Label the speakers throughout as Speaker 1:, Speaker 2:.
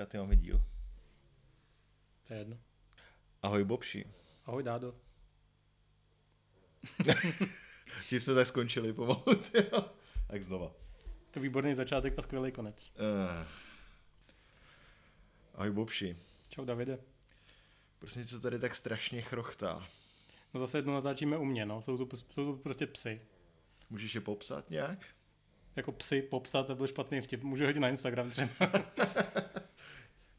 Speaker 1: Kolikátý máme díl?
Speaker 2: To je jedno.
Speaker 1: Ahoj Bobši.
Speaker 2: Ahoj Dádo.
Speaker 1: Tím jsme tak skončili pomalu, tyjo. Tak znova.
Speaker 2: To je výborný začátek a skvělý konec.
Speaker 1: Uh. Ahoj Bobši.
Speaker 2: Čau Davide.
Speaker 1: Prostě co tady tak strašně chrochtá.
Speaker 2: No zase jednou natáčíme u mě, no. Jsou to, jsou to prostě psy.
Speaker 1: Můžeš je popsat nějak?
Speaker 2: Jako psy popsat, to byl špatný vtip. Můžu hodit na Instagram třeba.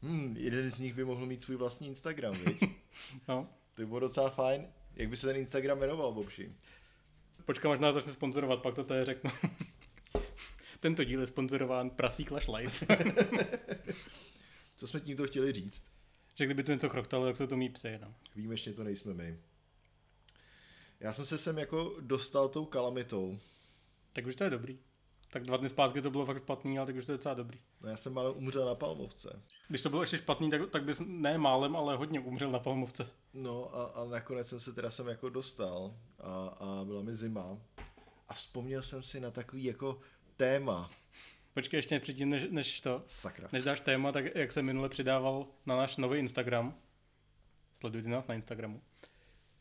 Speaker 1: Hmm, jeden z nich by mohl mít svůj vlastní Instagram, viď?
Speaker 2: no.
Speaker 1: To by bylo docela fajn. Jak by se ten Instagram jmenoval, Bobši?
Speaker 2: Počkám, až nás začne sponzorovat, pak to tady řeknu. Tento díl je sponzorován Prasí Clash Life.
Speaker 1: Co jsme tímto chtěli říct?
Speaker 2: Že kdyby to něco chrochtalo, tak jsou to mý psy, no.
Speaker 1: Výjimečně to nejsme my. Já jsem se sem jako dostal tou kalamitou.
Speaker 2: Tak už to je dobrý. Tak dva dny zpátky to bylo fakt špatný, ale tak už to je docela dobrý.
Speaker 1: No já jsem ale umřel na Palmovce.
Speaker 2: Když to bylo ještě špatný, tak, tak bys ne málem, ale hodně umřel na Palmovce.
Speaker 1: No a, a nakonec jsem se teda sem jako dostal a, a byla mi zima a vzpomněl jsem si na takový jako téma.
Speaker 2: Počkej ještě předtím, než, než to,
Speaker 1: Sakra.
Speaker 2: než dáš téma, tak jak jsem minule přidával na náš nový Instagram, sledujte nás na Instagramu,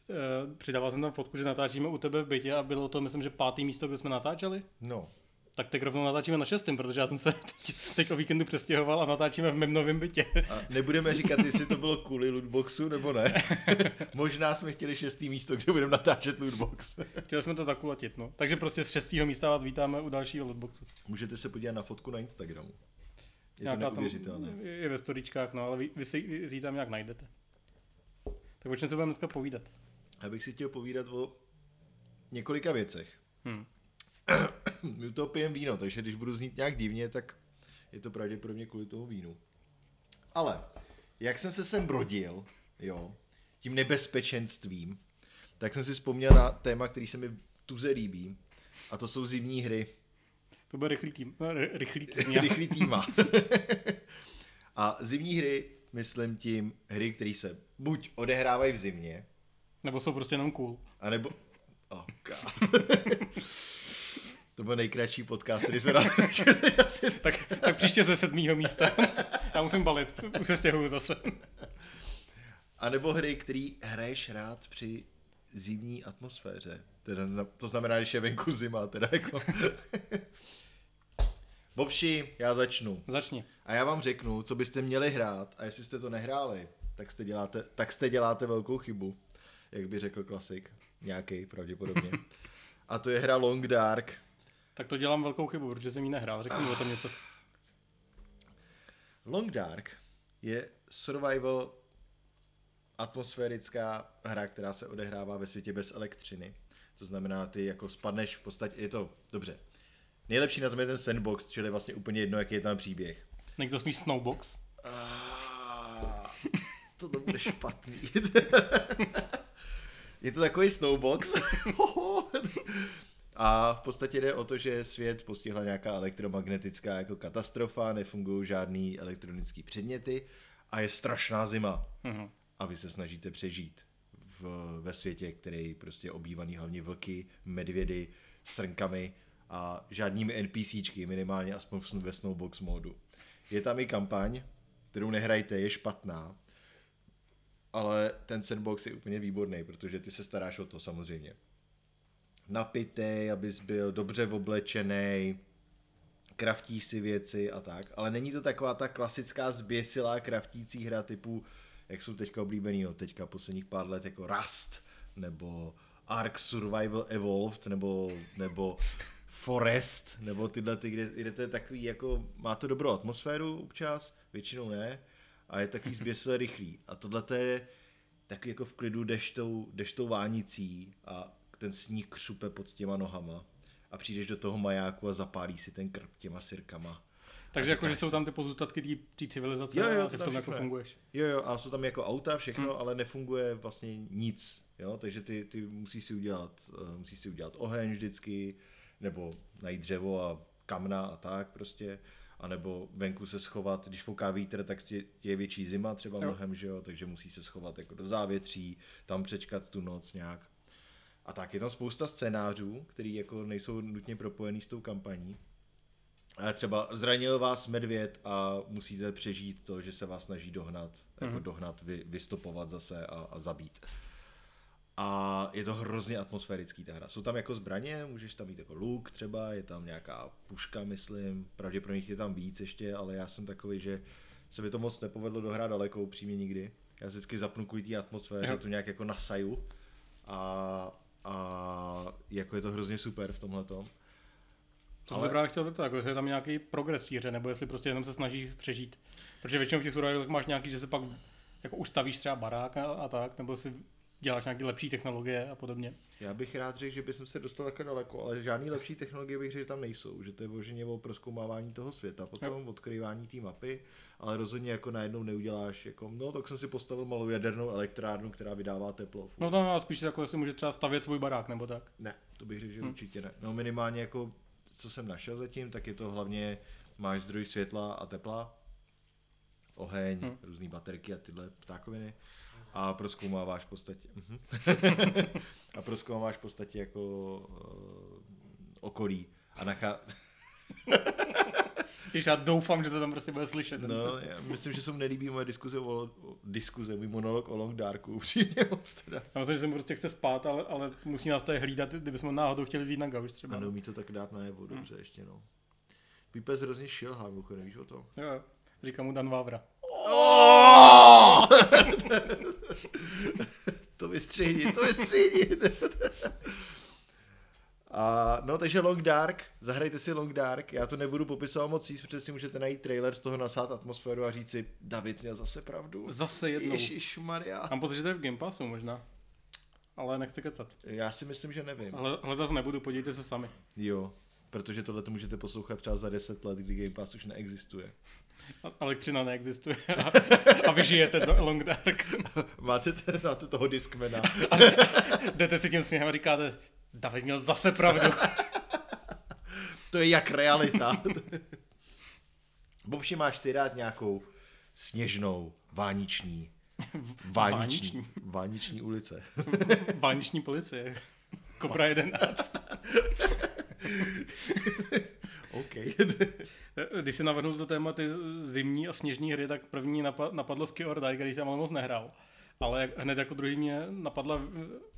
Speaker 2: e, přidával jsem tam fotku, že natáčíme u tebe v bytě a bylo to, myslím, že pátý místo, kde jsme natáčeli.
Speaker 1: No,
Speaker 2: Tak teď rovnou natáčíme na šestém, protože já jsem se teď, teď o víkendu přestěhoval a natáčíme v mém novém bytě.
Speaker 1: a nebudeme říkat, jestli to bylo kvůli lootboxu nebo ne. Možná jsme chtěli šestý místo, kde budeme natáčet lootbox.
Speaker 2: Chtěli jsme to zakulatit, no. Takže prostě z šestého místa vás vítáme u dalšího lootboxu.
Speaker 1: Můžete se podívat na fotku na Instagramu. Je to
Speaker 2: Nějaká tam
Speaker 1: neuvěřitelné.
Speaker 2: Je ve storičkách, no, ale vy, vy, si, vy si ji tam nějak najdete. Tak o čem se budeme dneska povídat?
Speaker 1: Já bych si chtěl povídat o několika věcech.
Speaker 2: Hm.
Speaker 1: My toho pijeme víno, takže když budu znít nějak divně, tak je to pravděpodobně kvůli tomu vínu. Ale jak jsem se sem brodil, jo, tím nebezpečenstvím, tak jsem si vzpomněl na téma, který se mi tuze líbí. A to jsou zimní hry.
Speaker 2: To bude rychlý tým. Ry- rychlý tým.
Speaker 1: Rychlý týma. A zimní hry, myslím tím hry, které se buď odehrávají v zimě,
Speaker 2: Nebo jsou prostě jenom cool.
Speaker 1: anebo... Oh, God. To byl nejkratší podcast, který jsme natáčeli
Speaker 2: Tak, tak příště ze sedmýho místa. Já musím balit, už se stěhuju zase.
Speaker 1: A nebo hry, který hraješ rád při zimní atmosféře. Teda, to znamená, když je venku zima, teda jako... Bobši, já začnu.
Speaker 2: Začni.
Speaker 1: A já vám řeknu, co byste měli hrát a jestli jste to nehráli, tak jste děláte, tak jste děláte velkou chybu, jak by řekl klasik. Nějaký pravděpodobně. A to je hra Long Dark.
Speaker 2: Tak to dělám velkou chybu, protože jsem ji nehrál. Řekni o tom něco.
Speaker 1: Long Dark je survival atmosférická hra, která se odehrává ve světě bez elektřiny. To znamená, ty jako spadneš v podstatě, je to, dobře. Nejlepší na tom je ten sandbox, čili vlastně úplně jedno, jaký je tam příběh.
Speaker 2: Někdo smíš Snowbox.
Speaker 1: Ah, to to bude špatný. je to takový snowbox. A v podstatě jde o to, že svět postihla nějaká elektromagnetická jako katastrofa, nefungují žádný elektronický předměty a je strašná zima.
Speaker 2: Mhm.
Speaker 1: A vy se snažíte přežít v, ve světě, který je prostě obývaný hlavně vlky, medvědy, srnkami a žádnými NPCčky, minimálně aspoň v- ve Snowbox módu. Je tam i kampaň, kterou nehrajte, je špatná, ale ten sandbox je úplně výborný, protože ty se staráš o to samozřejmě. Napitej, abys byl dobře oblečený, kraftíš si věci a tak, ale není to taková ta klasická zběsilá kraftící hra typu, jak jsou teďka oblíbený, no teďka posledních pár let jako Rust, nebo Ark Survival Evolved, nebo, nebo Forest, nebo tyhle, ty, kde, kde to je takový jako, má to dobrou atmosféru občas, většinou ne, a je takový zběsile rychlý. A tohle to je takový jako v klidu jdeš tou, jdeš tou vánicí a ten sníh křupe pod těma nohama a přijdeš do toho majáku a zapálí si ten krb těma sirkama.
Speaker 2: Takže
Speaker 1: A
Speaker 2: jako, že jsou tam ty pozůstatky té- civilizace
Speaker 1: Jo, jo,
Speaker 2: a ty v tom jako funguješ.
Speaker 1: Jo, jo, a jsou tam jako auta, všechno, hmm. ale nefunguje vlastně nic, jo, takže ty, ty musíš si udělat, uh, musíš si udělat oheň vždycky, nebo najít dřevo a kamna a tak prostě, anebo venku se schovat, když fouká vítr, tak tě- je větší zima třeba
Speaker 2: Jo.
Speaker 1: mnohem, že jo, takže musí se schovat jako do závětří, tam přečkat tu noc nějak. A tak je tam spousta scénářů, který jako nejsou nutně propojený s tou kampaní. Ale třeba zranil vás medvěd a musíte přežít to, že se vás snaží dohnat, mm-hmm. jako
Speaker 2: Mhm.
Speaker 1: dohnat, vy, vystopovat zase a, a zabít. A je to hrozně atmosférický ta hra. Jsou tam jako zbraně, můžeš tam mít jako luk třeba, je tam nějaká puška, myslím, pravděpodobně je tam víc ještě, ale já jsem takový, že se mi to moc nepovedlo dohrát daleko, upřímně nikdy. Já si vždycky zapnu kvůli té atmosféře, to nějak jako nasaju a, a jako je to hrozně super v tomhle tom.
Speaker 2: Co
Speaker 1: Ale-
Speaker 2: jsem se právě chtěl zeptat, jako jestli je tam nějaký progres v hře, nebo jestli prostě jenom se snažíš přežít. Protože většinou v těch survivalech máš nějaký, že se pak jako ustavíš třeba barák a, a tak, nebo si děláš nějaké lepší technologie a podobně.
Speaker 1: Já bych rád řekl, že bych se dostal takhle daleko, ale žádný lepší technologie bych řekl, že tam nejsou. Že to je vloženě o proskoumávání toho světa, potom odkrývání té mapy, ale rozhodně jako najednou neuděláš, jako, no tak jsem si postavil malou jadernou elektrárnu, která vydává teplo.
Speaker 2: No tam a spíš jako jestli může třeba stavět svůj barák nebo tak.
Speaker 1: Ne, to bych řekl, že
Speaker 2: Hm.
Speaker 1: určitě ne. No minimálně jako, co jsem našel zatím, tak je to hlavně, máš zdroj světla a tepla, oheň,
Speaker 2: Hm.
Speaker 1: různé baterky a tyhle ptákoviny a proskoumáváš v podstatě, mhm. a proskoumáváš v podstatě jako uh, okolí a nachá...
Speaker 2: Když já doufám, že to tam prostě bude slyšet.
Speaker 1: No, já myslím, že se mu nelíbí moje diskuze o, o diskuze, můj monolog o Long Darku, upřímně moc teda.
Speaker 2: Já myslím, že se mu prostě chce spát, ale, ale musí nás tady hlídat, kdybychom náhodou chtěli vzít na gauč třeba.
Speaker 1: A neumí to tak dát najevo, dobře, ještě no. Pípes hrozně šilhá, mimochodem, víš o tom?
Speaker 2: Jo, jo. Říká mu Dan Vávra.
Speaker 1: Oh! to vystřihni, to vystřihni. A, no, takže Long Dark, zahrajte si Long Dark, já to nebudu popisovat moc víc, protože si můžete najít trailer z toho nasát atmosféru a říct si, David měl zase pravdu.
Speaker 2: Zase jednou.
Speaker 1: Ježíš Maria.
Speaker 2: Mám pocit, že to je v Game Passu možná. Ale nechci kecat.
Speaker 1: Já si myslím, že nevím.
Speaker 2: Ale hledat nebudu, podívejte se sami.
Speaker 1: Jo, protože tohle to můžete poslouchat třeba za 10 let, kdy Game Pass už neexistuje.
Speaker 2: A- Elektřina neexistuje a, a vy žijete do Long Dark.
Speaker 1: máte, te, máte toho Discmana.
Speaker 2: Jdete si tím směhem a říkáte, David měl zase pravdu.
Speaker 1: To je jak realita. Bobši, máš ty rád nějakou sněžnou, vániční, vániční,
Speaker 2: Vániční.
Speaker 1: vániční ulice.
Speaker 2: Vániční policie. Cobra 11.
Speaker 1: OK.
Speaker 2: Když si navrhnul to téma ty zimní a sněžní hry, tak první napa- napadlo Ski or Die, který jsem ale moc nehrál. Ale hned jako druhý mě napadla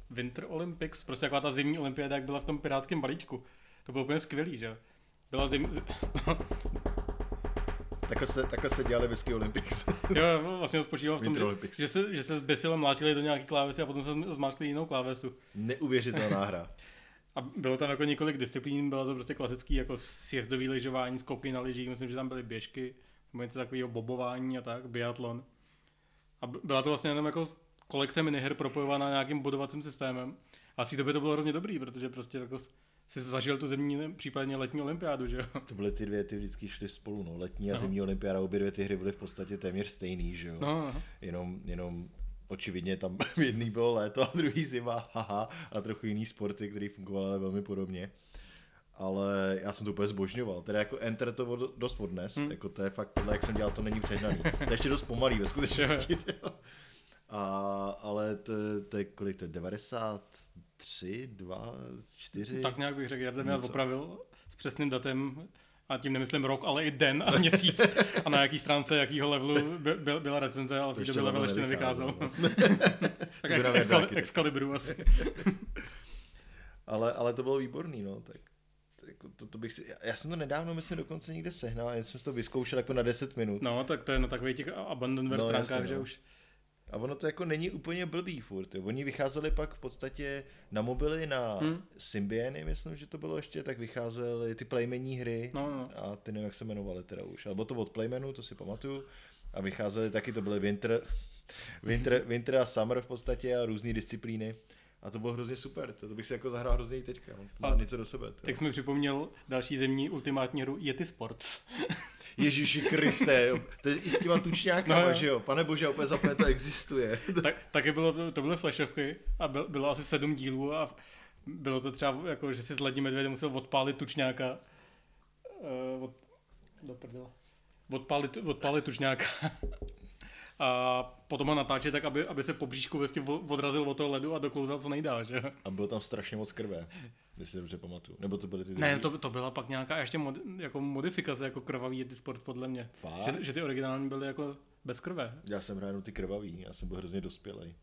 Speaker 2: Winter Olympics, prostě taková ta zimní olympiáda, jak byla v tom pirátském balíčku. To bylo úplně skvělý, že? Byla zim...
Speaker 1: takhle, se, takhle se dělali Whisky Olympics.
Speaker 2: jo, vlastně to spočívalo v tom, že, že, se, že se zběsile mlátili do nějaký klávesy a potom se zmáčkli jinou klávesu.
Speaker 1: Neuvěřitelná hra.
Speaker 2: A bylo tam jako několik disciplín, bylo to prostě klasický jako sjezdový lyžování, skoky na lyžích, myslím, že tam byly běžky, něco takového bobování a tak, biatlon. A byla to vlastně jenom jako kolekce miniher propojovaná nějakým bodovacím systémem. A v té době to bylo hrozně dobrý, protože prostě jako si zažil tu zimní, případně letní olympiádu, že jo?
Speaker 1: To byly ty dvě, ty vždycky šly spolu, no. Letní a
Speaker 2: Aha.
Speaker 1: zimní olympiáda, obě dvě ty hry byly v podstatě téměř stejný, že jo.
Speaker 2: No, no.
Speaker 1: Jenom, jenom očividně tam v jedný bylo léto a druhý zima, haha, a trochu jiný sporty, které fungovaly ale velmi podobně. Ale já jsem to úplně zbožňoval. Teda jako Enter to dost odnes,
Speaker 2: Hmm.
Speaker 1: jako to je fakt, tohle, jak jsem dělal, to není přehnaný. To je ještě dost pomalý ve skutečnosti. A, ale to, to je kolik to je, 93, 2, 4?
Speaker 2: Tak nějak bych řekl, Jarda mě opravil s přesným datem, a tím nemyslím rok, ale i den a měsíc a na jaký stránce, jakýho levelu by, by, byla recenze, ale
Speaker 1: Ještě
Speaker 2: době level
Speaker 1: level
Speaker 2: ještě nevycházel.
Speaker 1: nevycházel,
Speaker 2: tak jak
Speaker 1: taky.
Speaker 2: Excalibru asi.
Speaker 1: Ale, ale to bylo výborný, no, tak to, to, bych si, já, jsem to nedávno, myslím, dokonce někde sehnal, já jsem si to vyzkoušel jako na 10 minut.
Speaker 2: No, tak to je na takových těch abandonware
Speaker 1: No,
Speaker 2: stránkách,
Speaker 1: jasně,
Speaker 2: že
Speaker 1: no.
Speaker 2: už.
Speaker 1: A ono to jako není úplně blbý furt. Jo. Oni vycházeli pak v podstatě na mobily, na
Speaker 2: Hmm.
Speaker 1: Symbiany, myslím, že to bylo ještě, tak vycházely ty playmení hry
Speaker 2: No, no.
Speaker 1: a ty nevím, jak se jmenovaly teda už. Ale bylo to od Playmanu, to si pamatuju. A vycházely taky, to byly Winter, winter, winter a Summer v podstatě a různé disciplíny. A to bylo hrozně super, to, to bych si jako zahrál hrozně i teďka, no.
Speaker 2: A-
Speaker 1: mám něco do sebe.
Speaker 2: Tak jsi mi připomněl další zimní ultimátní hru Yeti Sports.
Speaker 1: Ježíši Kriste, jo. to je i s těma tučňákama,
Speaker 2: No,
Speaker 1: že jo, pane bože, opět zapne, to existuje.
Speaker 2: tak, taky bylo, to byly flashovky a byl, bylo asi sedm dílů a bylo to třeba jako, že si s ledním medvědem musel odpálit tučňáka. Uh, od, do prdele. Odpálit, odpálit tučňáka. a potom ho natáčet tak, aby, aby se po bříšku vlastně odrazil od toho ledu a doklouzal co nejdál, že?
Speaker 1: A bylo tam strašně moc krve. Jestli si dobře pamatuju. Nebo to byly ty
Speaker 2: Ne, to, to byla pak nějaká ještě mod, jako modifikace, jako krvavý Yeti Sport podle mě.
Speaker 1: Fakt?
Speaker 2: Že, že, ty originální byly jako bez krve.
Speaker 1: Já jsem hrál jenom ty krvavý, já jsem byl hrozně dospělej.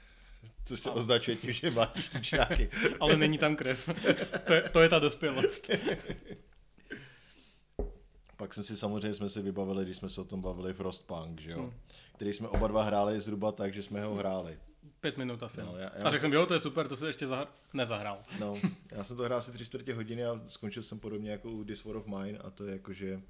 Speaker 1: Což se označuje tím, že máš tučáky.
Speaker 2: Ale není tam krev. to, je, to je ta dospělost.
Speaker 1: Pak jsme si samozřejmě jsme si vybavili, když jsme se o tom bavili Frostpunk, že jo?
Speaker 2: Hmm.
Speaker 1: Který jsme oba dva hráli zhruba tak, že jsme ho hráli.
Speaker 2: Pět minut asi.
Speaker 1: No,
Speaker 2: No,
Speaker 1: já- já
Speaker 2: a řekl jsem, jo, to je super, to se ještě zahr- nezahrál.
Speaker 1: No, já jsem to hrál asi tři čtvrtě hodiny a skončil jsem podobně jako u This War of Mine a to je jako, že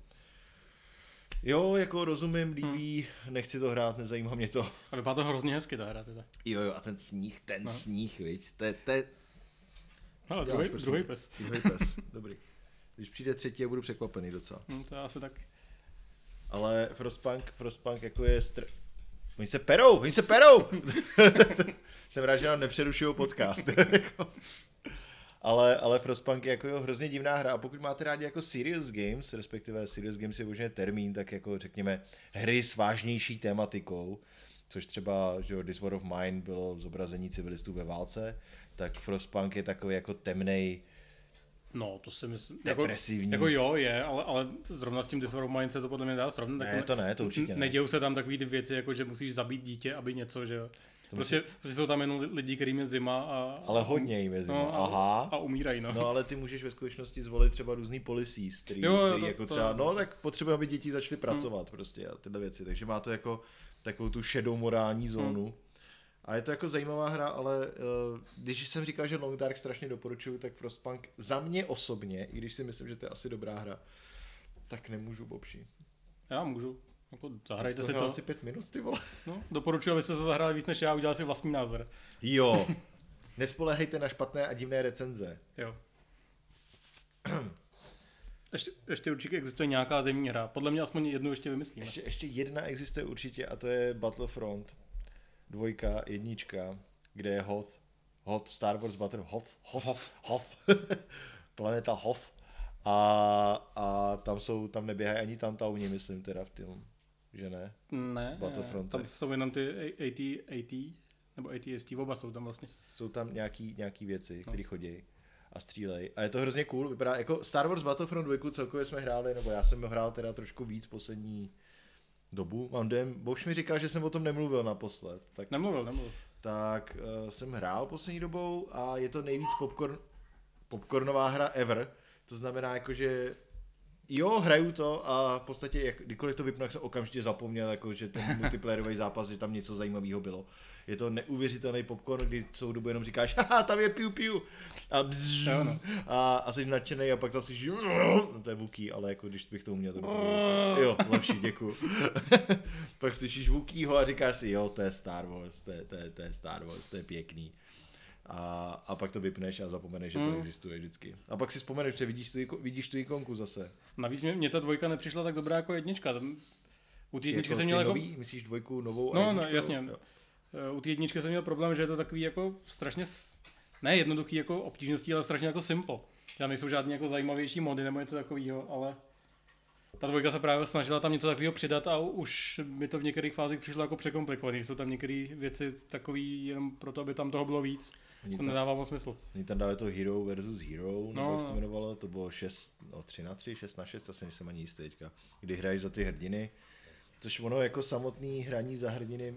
Speaker 1: Jo, jako rozumím, líbí, nechci to hrát, nezajímá mě to.
Speaker 2: A vypadá to hrozně hezky ta hra. Teda.
Speaker 1: Jo, jo, a ten sníh, ten
Speaker 2: No.
Speaker 1: sníh, viď, to je, to je...
Speaker 2: No,
Speaker 1: Co
Speaker 2: druhý,
Speaker 1: děláš,
Speaker 2: druhý pes.
Speaker 1: Druhý pes, dobrý. Když přijde třetí, já budu překvapený docela.
Speaker 2: Hm, to asi tak.
Speaker 1: Ale Frostpunk, Frostpunk jako je str... Oni se perou, oni se perou! Jsem rád, že nám nepřerušují podcast. ale, ale Frostpunk je jako jo, hrozně divná hra a pokud máte rádi jako serious games, respektive serious games je možná termín, tak jako řekněme hry s vážnější tématikou, což třeba, že jo, This War of Mine bylo zobrazení civilistů ve válce, tak Frostpunk je takový jako temnej,
Speaker 2: No, to si myslím. Jako,
Speaker 1: depresivní.
Speaker 2: jako jo, je, ale, ale zrovna s tím of Mine se to podle mě dá srovnat.
Speaker 1: Ne,
Speaker 2: jako
Speaker 1: to ne, to určitě ne.
Speaker 2: Nedějou se tam takové ty věci, jako že musíš zabít dítě, aby něco, že jo. Prostě, prostě jsou tam jenom lidi, kterým je zima a...
Speaker 1: ale hodně jim je zima.
Speaker 2: no, a,
Speaker 1: Aha.
Speaker 2: a umírají, no.
Speaker 1: No ale ty můžeš ve skutečnosti zvolit třeba různý policies, který,
Speaker 2: Jo,
Speaker 1: který
Speaker 2: to-
Speaker 1: jako
Speaker 2: to-
Speaker 1: třeba, no tak potřebuje, aby děti začaly pracovat prostě a tyhle věci, takže má to jako takovou tu šedou morální zónu. A je to jako zajímavá hra, ale uh, když jsem říkal, že Long Dark strašně doporučuju, tak Frostpunk za mě osobně, i když si myslím, že to je asi dobrá hra, tak nemůžu bobší.
Speaker 2: Já můžu. Jako, zahrajte si to.
Speaker 1: asi pět minut, ty vole.
Speaker 2: No, doporučuji, abyste se zahrali víc než já a udělali si vlastní názor.
Speaker 1: Jo. Nespolehejte na špatné a divné recenze.
Speaker 2: Jo. ještě, ještě určitě existuje nějaká zemní hra. Podle mě aspoň jednu ještě vymyslíme.
Speaker 1: Ještě, ještě jedna existuje určitě a to je Battlefront. Dvojka, jednička, kde je Hoth. Hoth, Star Wars Battle, Hoth, Hoth, Hoth. Planeta Hoth. A, a tam jsou, tam neběhají ani tantauni, myslím teda v tom, že ne?
Speaker 2: Ne,
Speaker 1: Battlefront.
Speaker 2: tam jsou jenom ty AT, AT nebo ATST, oba jsou tam vlastně.
Speaker 1: Jsou tam nějaký, nějaký věci, které chodí a střílej. A je to hrozně cool, vypadá jako Star Wars Battlefront 2 celkově jsme hráli, nebo já jsem ho hrál teda trošku víc poslední dobu. Mám dojem, Bož mi říkal, že jsem o tom nemluvil naposled. Tak
Speaker 2: Nemluvil, nemluvil.
Speaker 1: tak uh, jsem hrál poslední dobou a je to nejvíc popcorn, popcornová hra ever. To znamená jako, že jo, hraju to a v podstatě jak, kdykoliv to vypnu, tak jsem okamžitě zapomněl, jako, že ten multiplayerový zápas, že tam něco zajímavého bylo. Je to neuvěřitelný popcorn, kdy celou dobu jenom říkáš, haha, tam je piu piu. A, bzz,
Speaker 2: Jo, no.
Speaker 1: a, a jsi nadšený a pak tam si no, to je Vuký, ale jako když bych to uměl, to by to bylo. Jo, lepší, děkuju. pak slyšíš Vukýho a říkáš si, jo, to je Star Wars, to je, to je, to je Star Wars, to je pěkný. A, a pak to vypneš a zapomeneš, že to
Speaker 2: Hmm.
Speaker 1: existuje vždycky. A pak si vzpomeneš, že vidíš tu, vidíš tu ikonku zase.
Speaker 2: Navíc mě, mě ta dvojka nepřišla tak dobrá jako jednička. Tam, u té jedničky
Speaker 1: jako
Speaker 2: jsem měl jako...
Speaker 1: nový, myslíš dvojku, novou a
Speaker 2: No, no, jasně.
Speaker 1: Jo.
Speaker 2: Eh, U té jedničky jsem měl problém, že je to takový jako strašně, ne jednoduchý jako obtížností, ale strašně jako simple. Tam nejsou žádný jako zajímavější mody nebo něco takového, ale ta dvojka se právě snažila tam něco takového přidat a už mi to v některých fázích přišlo jako překomplikovaný. Jsou tam některé věci takové jenom proto, aby tam toho bylo víc.
Speaker 1: Oni
Speaker 2: To
Speaker 1: tam,
Speaker 2: nedává moc smysl.
Speaker 1: oni tam dávali to Hero versus Hero, nebo
Speaker 2: No,
Speaker 1: jak se to
Speaker 2: no.
Speaker 1: jmenovalo, to bylo 6, no 3 na 3, 6 na 6, asi nejsem ani jistý teďka, kdy hraješ za ty hrdiny, což ono jako samotný hraní za hrdiny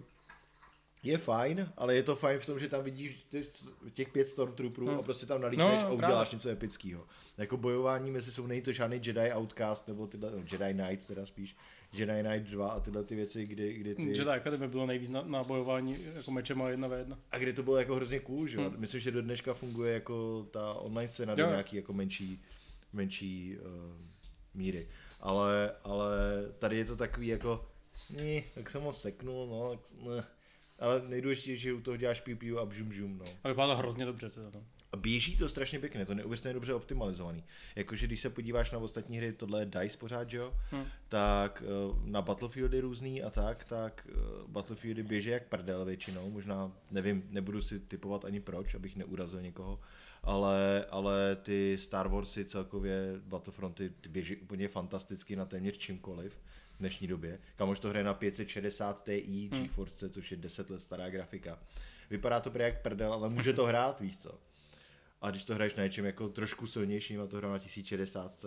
Speaker 1: je fajn, ale je to fajn v tom, že tam vidíš ty, těch pět Stormtrooperů
Speaker 2: Hmm.
Speaker 1: a prostě tam nalítneš
Speaker 2: No,
Speaker 1: a uděláš
Speaker 2: právě.
Speaker 1: něco epického. Jako bojování mezi jsou není to žádný Jedi Outcast nebo tyhle, no, Jedi Knight teda spíš, Jedi Knight 2 a tyhle ty věci, kdy, kdy ty...
Speaker 2: Jedi Academy bylo nejvíc na, na bojování jako mečem a jedna ve jedna.
Speaker 1: A kdy to bylo jako hrozně cool, že jo?
Speaker 2: Hmm.
Speaker 1: Myslím, že do dneška funguje jako ta online scéna do nějaký jako menší, menší uh, míry. Ale, ale tady je to takový jako, ne, tak jsem ho seknul, no, tak, ne. Ale nejdůležitější, že u toho děláš piu piu a bžum žum, no.
Speaker 2: A vypadá to hrozně dobře. Teda, no.
Speaker 1: A běží to strašně pěkně, to je neuvěřitelně dobře optimalizovaný. Jakože když se podíváš na ostatní hry, tohle je DICE pořád, že jo?
Speaker 2: Hm.
Speaker 1: Tak eh, na Battlefieldy různý a tak, tak eh, Battlefieldy běží jak prdel většinou, možná, nevím, nebudu si typovat ani proč, abych neurazil někoho, ale, ale ty Star Warsy celkově, Battlefronty, ty běží úplně fantasticky na téměř čímkoliv dnešní době. Kamož to hraje na 560 Ti
Speaker 2: Hm.
Speaker 1: GeForce, což je 10 let stará grafika. Vypadá to prý jak prdel, ale může to hrát, víš co. A když to hraješ na něčem jako trošku silnějším a to hrál na 1060,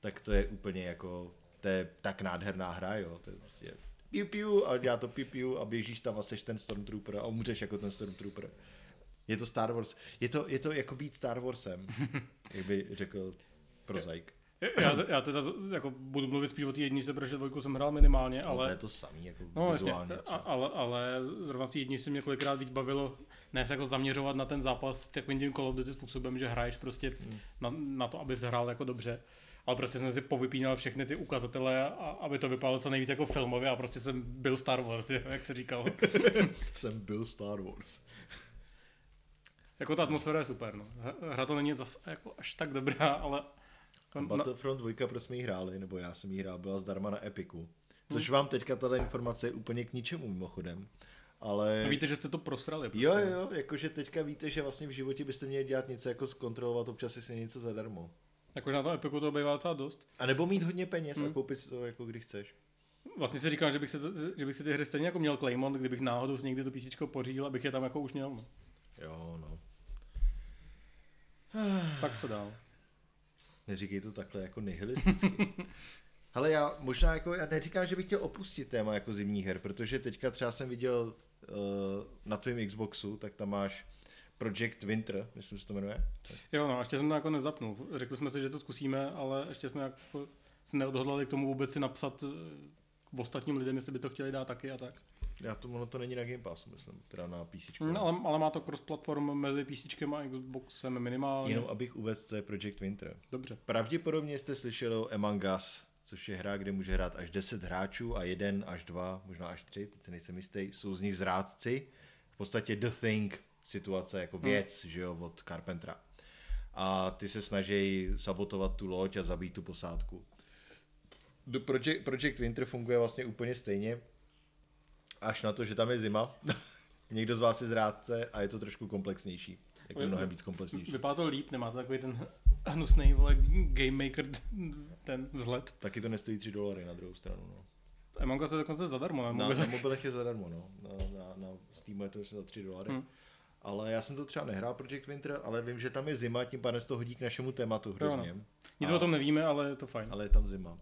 Speaker 1: tak to je úplně jako, to je tak nádherná hra, jo. To je prostě piu piu a dělá to piu piu a běžíš tam a seš ten Stormtrooper a umřeš jako ten Stormtrooper. Je to Star Wars. Je to, je to jako být Star Warsem, jak by řekl prozaik.
Speaker 2: Já, já teda jako budu mluvit spíš o té jedničce, protože dvojku jsem hrál minimálně,
Speaker 1: Ale... No, to je to samý, jako
Speaker 2: no, jasně,
Speaker 1: vizuálně.
Speaker 2: a,
Speaker 1: třeba.
Speaker 2: ale, ale zrovna v té jedničce mě kolikrát víc bavilo ne se jako zaměřovat na ten zápas takovým tím Call of Duty způsobem, že hraješ prostě
Speaker 1: Hmm.
Speaker 2: na, na to, aby hrál jako dobře. Ale prostě jsem si povypínal všechny ty ukazatele, a, aby to vypadalo co nejvíc jako filmově a prostě jsem byl Star Wars, jak se říkalo.
Speaker 1: Jsem byl Star Wars.
Speaker 2: jako ta atmosféra je super, no. Hra to není zas jako až tak dobrá, ale...
Speaker 1: A
Speaker 2: na-
Speaker 1: Battlefront 2, pro jsme ji hráli, nebo já jsem ji hrál, byla zdarma na Epiku. Což vám teďka tato informace je úplně k ničemu mimochodem. Ale...
Speaker 2: No víte, že jste to prosrali. Prostě.
Speaker 1: Jo, jo, jakože teďka víte, že vlastně v životě byste měli dělat něco jako zkontrolovat občas, jestli je něco zadarmo.
Speaker 2: Jakože na tom Epiku to bývá docela dost.
Speaker 1: A nebo mít hodně peněz
Speaker 2: Hmm.
Speaker 1: a koupit si to jako kdy chceš.
Speaker 2: Vlastně si říkám, že bych, se že bych si ty hry stejně jako měl Claymont, kdybych náhodou si někdy to PC pořídil, abych je tam jako už měl. No.
Speaker 1: Jo, no.
Speaker 2: Tak co dál?
Speaker 1: Neříkej to takhle jako nihilisticky. Ale já možná jako, já neříkám, že bych chtěl opustit téma jako zimních her, protože teďka třeba jsem viděl uh, na tvém Xboxu, tak tam máš Project Winter, myslím, že se to jmenuje.
Speaker 2: Jo, no, ještě jsem to jako nezapnul. Řekli jsme si, že to zkusíme, ale ještě jsme jako se neodhodlali k tomu vůbec si napsat eh, ostatním lidem, jestli by to chtěli dát taky a tak.
Speaker 1: Já to, ono to není na Game Passu, myslím, teda na PC.
Speaker 2: No, ale, ale má to cross-platform mezi PC a Xboxem minimálně.
Speaker 1: Jenom abych uvedl, co je Project Winter.
Speaker 2: Dobře.
Speaker 1: Pravděpodobně jste slyšeli o Among Us, což je hra, kde může hrát až 10 hráčů a jeden až dva, možná až tři, teď se nejsem jistý, jsou z nich zrádci. V podstatě The Thing situace, jako věc, že jo, od Carpentera. A ty se snaží sabotovat tu loď a zabít tu posádku. The Project, Project Winter funguje vlastně úplně stejně, až na to, že tam je zima. Někdo z vás je zrádce a je to trošku komplexnější. Jako
Speaker 2: Vy-
Speaker 1: mnohem víc komplexnější.
Speaker 2: Vypadá to líp, nemá to takový ten hnusný, vole, Game Maker, ten vzhled.
Speaker 1: Taky to nestojí 3 dolary na druhou stranu. No.
Speaker 2: Among Us je dokonce zadarmo na
Speaker 1: Na, na
Speaker 2: mobilech.
Speaker 1: mobilech je zadarmo, no. Na, na, na Steamu je to za 3 dolary.
Speaker 2: Hmm.
Speaker 1: Ale já jsem to třeba nehrál Project Winter, ale vím, že tam je zima, tím pádem se to hodí k našemu tématu hrozně.
Speaker 2: Nic
Speaker 1: A-
Speaker 2: o tom nevíme, ale je to fajn.
Speaker 1: Ale je tam zima.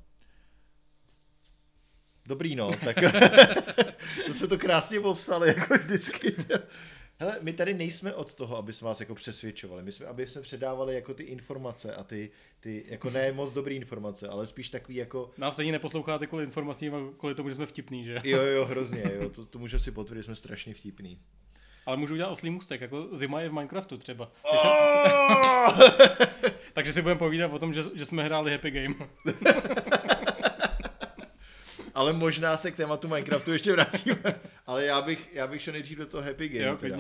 Speaker 1: Dobrý no, tak to jsme to krásně popsali, jako vždycky. Hele, my tady nejsme od toho, aby jsme vás jako přesvědčovali. My jsme, aby jsme předávali jako ty informace a ty, ty jako ne moc dobré informace, ale spíš takový jako
Speaker 2: Nás stejně neposloucháte kvůli informacím, ale kvůli tomu, že jsme vtipný, že?
Speaker 1: Jo, jo, hrozně, jo, to, to můžeme si potvrdit, jsme strašně vtipný.
Speaker 2: Ale můžu udělat oslý můstek, jako zima je v Minecraftu třeba.
Speaker 1: Oh!
Speaker 2: Takže si budeme povídat o tom, že, že jsme hráli Happy Game.
Speaker 1: Ale možná se k tématu Minecraftu ještě vrátíme. Ale já bych, já bych šel nejdřív do toho Happy Game.
Speaker 2: Jo,
Speaker 1: teda.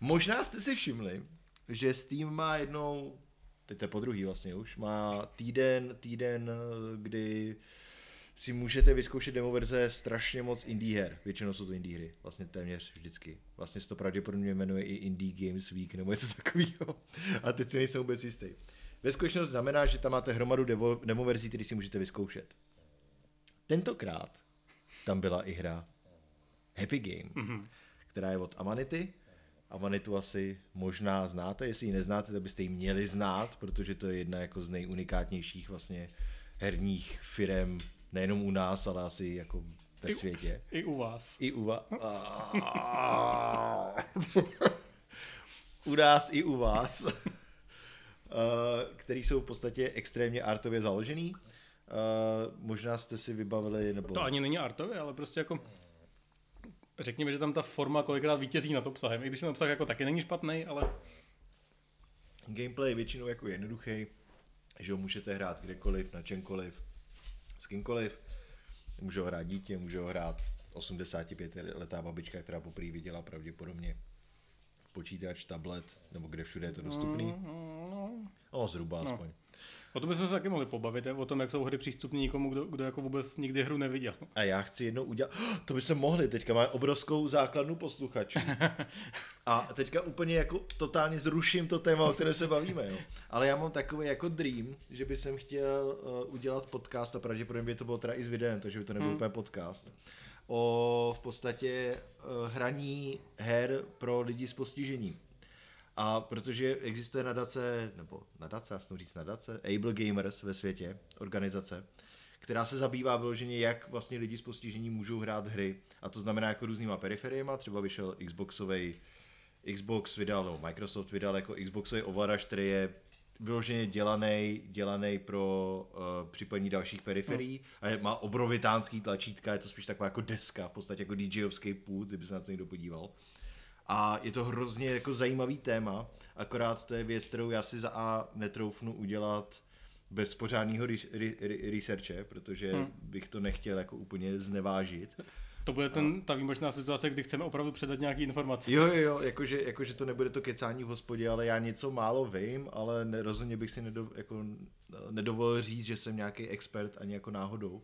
Speaker 1: Možná jste si všimli, že Steam má jednou, teď to je po druhý vlastně už, má týden, týden, kdy si můžete vyzkoušet demo verze strašně moc indie her. Většinou jsou to indie hry, vlastně téměř vždycky. Vlastně se to pravděpodobně jmenuje i Indie Games Week nebo něco takového. A teď si nejsem vůbec jistý. Ve skutečnosti znamená, že tam máte hromadu demo, demo verzí, které si můžete vyzkoušet. Tentokrát tam byla i hra Happy Game,
Speaker 2: Mhm.
Speaker 1: která je od Amanity. Amanitu asi možná znáte, jestli ji neznáte, tak byste ji měli znát, protože to je jedna jako z nejunikátnějších vlastně herních firem, nejenom u nás, ale asi jako ve
Speaker 2: I-
Speaker 1: světě.
Speaker 2: I u vás.
Speaker 1: I u vás. u nás i u vás. Eh, který jsou v podstatě extrémně artově založený. Možná jste si vybavili, nebo...
Speaker 2: To ani není artově, ale prostě jako řekněme, že tam ta forma kolikrát vítězí nad obsahem. I když ten obsah jako taky není špatný, ale
Speaker 1: Gameplay je většinou jako jednoduchý, že ho můžete hrát kdekoliv, na čemkoliv, s kýmkoliv. Může ho hrát dítě, může ho hrát 85 letá babička, která poprvé viděla pravděpodobně počítač, tablet, nebo kde všude je to dostupný. No, zhruba
Speaker 2: No.
Speaker 1: aspoň.
Speaker 2: O tom bychom se taky mohli pobavit, je, o tom, jak jsou hry přístupné někomu, kdo, kdo jako vůbec nikdy hru neviděl.
Speaker 1: A já chci jednou udělat, to by se mohli, teďka máme obrovskou základnu posluchačů. A teďka úplně jako totálně zruším to téma, o které se bavíme, jo. Ale já mám takový jako dream, že by jsem chtěl uh, udělat podcast a pravděpodobně by to bylo teda i s videem, takže by to nebyl
Speaker 2: Hmm.
Speaker 1: úplně podcast. O v podstatě uh, hraní her pro lidi s postižením. A protože existuje nadace, nebo nadace, já jsem říct nadace, Able Gamers ve světě, organizace, která se zabývá vyloženě, jak vlastně lidi s postižením můžou hrát hry. A to znamená jako různýma periferiema, třeba vyšel Xboxový Xbox vydal, nebo Microsoft vydal jako Xboxový ovladač, který je vyloženě dělaný, dělaný pro uh, připojení dalších periferií hmm. a je, má obrovitánský tlačítka, je to spíš taková jako deska, v podstatě jako DJovský pult, kdyby se na to někdo podíval. A je to hrozně jako zajímavý téma, akorát to je věc, kterou já si za A netroufnu udělat bez pořádného re- re- researche, protože hmm. bych to nechtěl jako úplně znevážit.
Speaker 2: To bude ten, ta výjimečná situace, kdy chceme opravdu předat nějaký informace.
Speaker 1: Jo, jo, jo, jakože, jakože to nebude to kecání v hospodě, ale já něco málo vím, ale ne, rozhodně bych si nedo, jako, nedovolil říct, že jsem nějaký expert ani jako náhodou.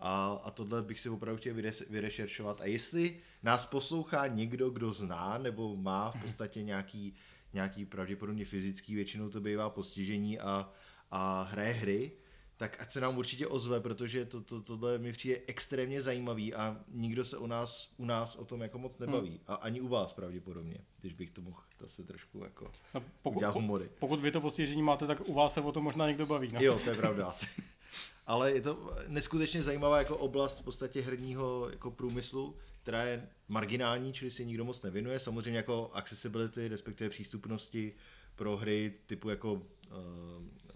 Speaker 1: A, a tohle bych si opravdu chtěl vyrešeršovat. A jestli nás poslouchá někdo, kdo zná nebo má v podstatě nějaký, nějaký pravděpodobně fyzický, většinou to bývá postižení a, a hraje hry, tak ať se nám určitě ozve, protože to, to, tohle mi přijde extrémně zajímavý a nikdo se u nás, u nás o tom jako moc nebaví. Hmm. A ani u vás pravděpodobně, když bych to mohl se trošku jako no, pokud, udělat humory.
Speaker 2: Pokud vy to postižení máte, tak u vás se o tom možná někdo baví. No?
Speaker 1: Jo, to je pravda asi. Ale je to neskutečně zajímavá jako oblast v podstatě herního jako průmyslu, která je marginální, čili si nikdo moc nevěnuje. Samozřejmě jako accessibility, respektive přístupnosti pro hry typu jako uh,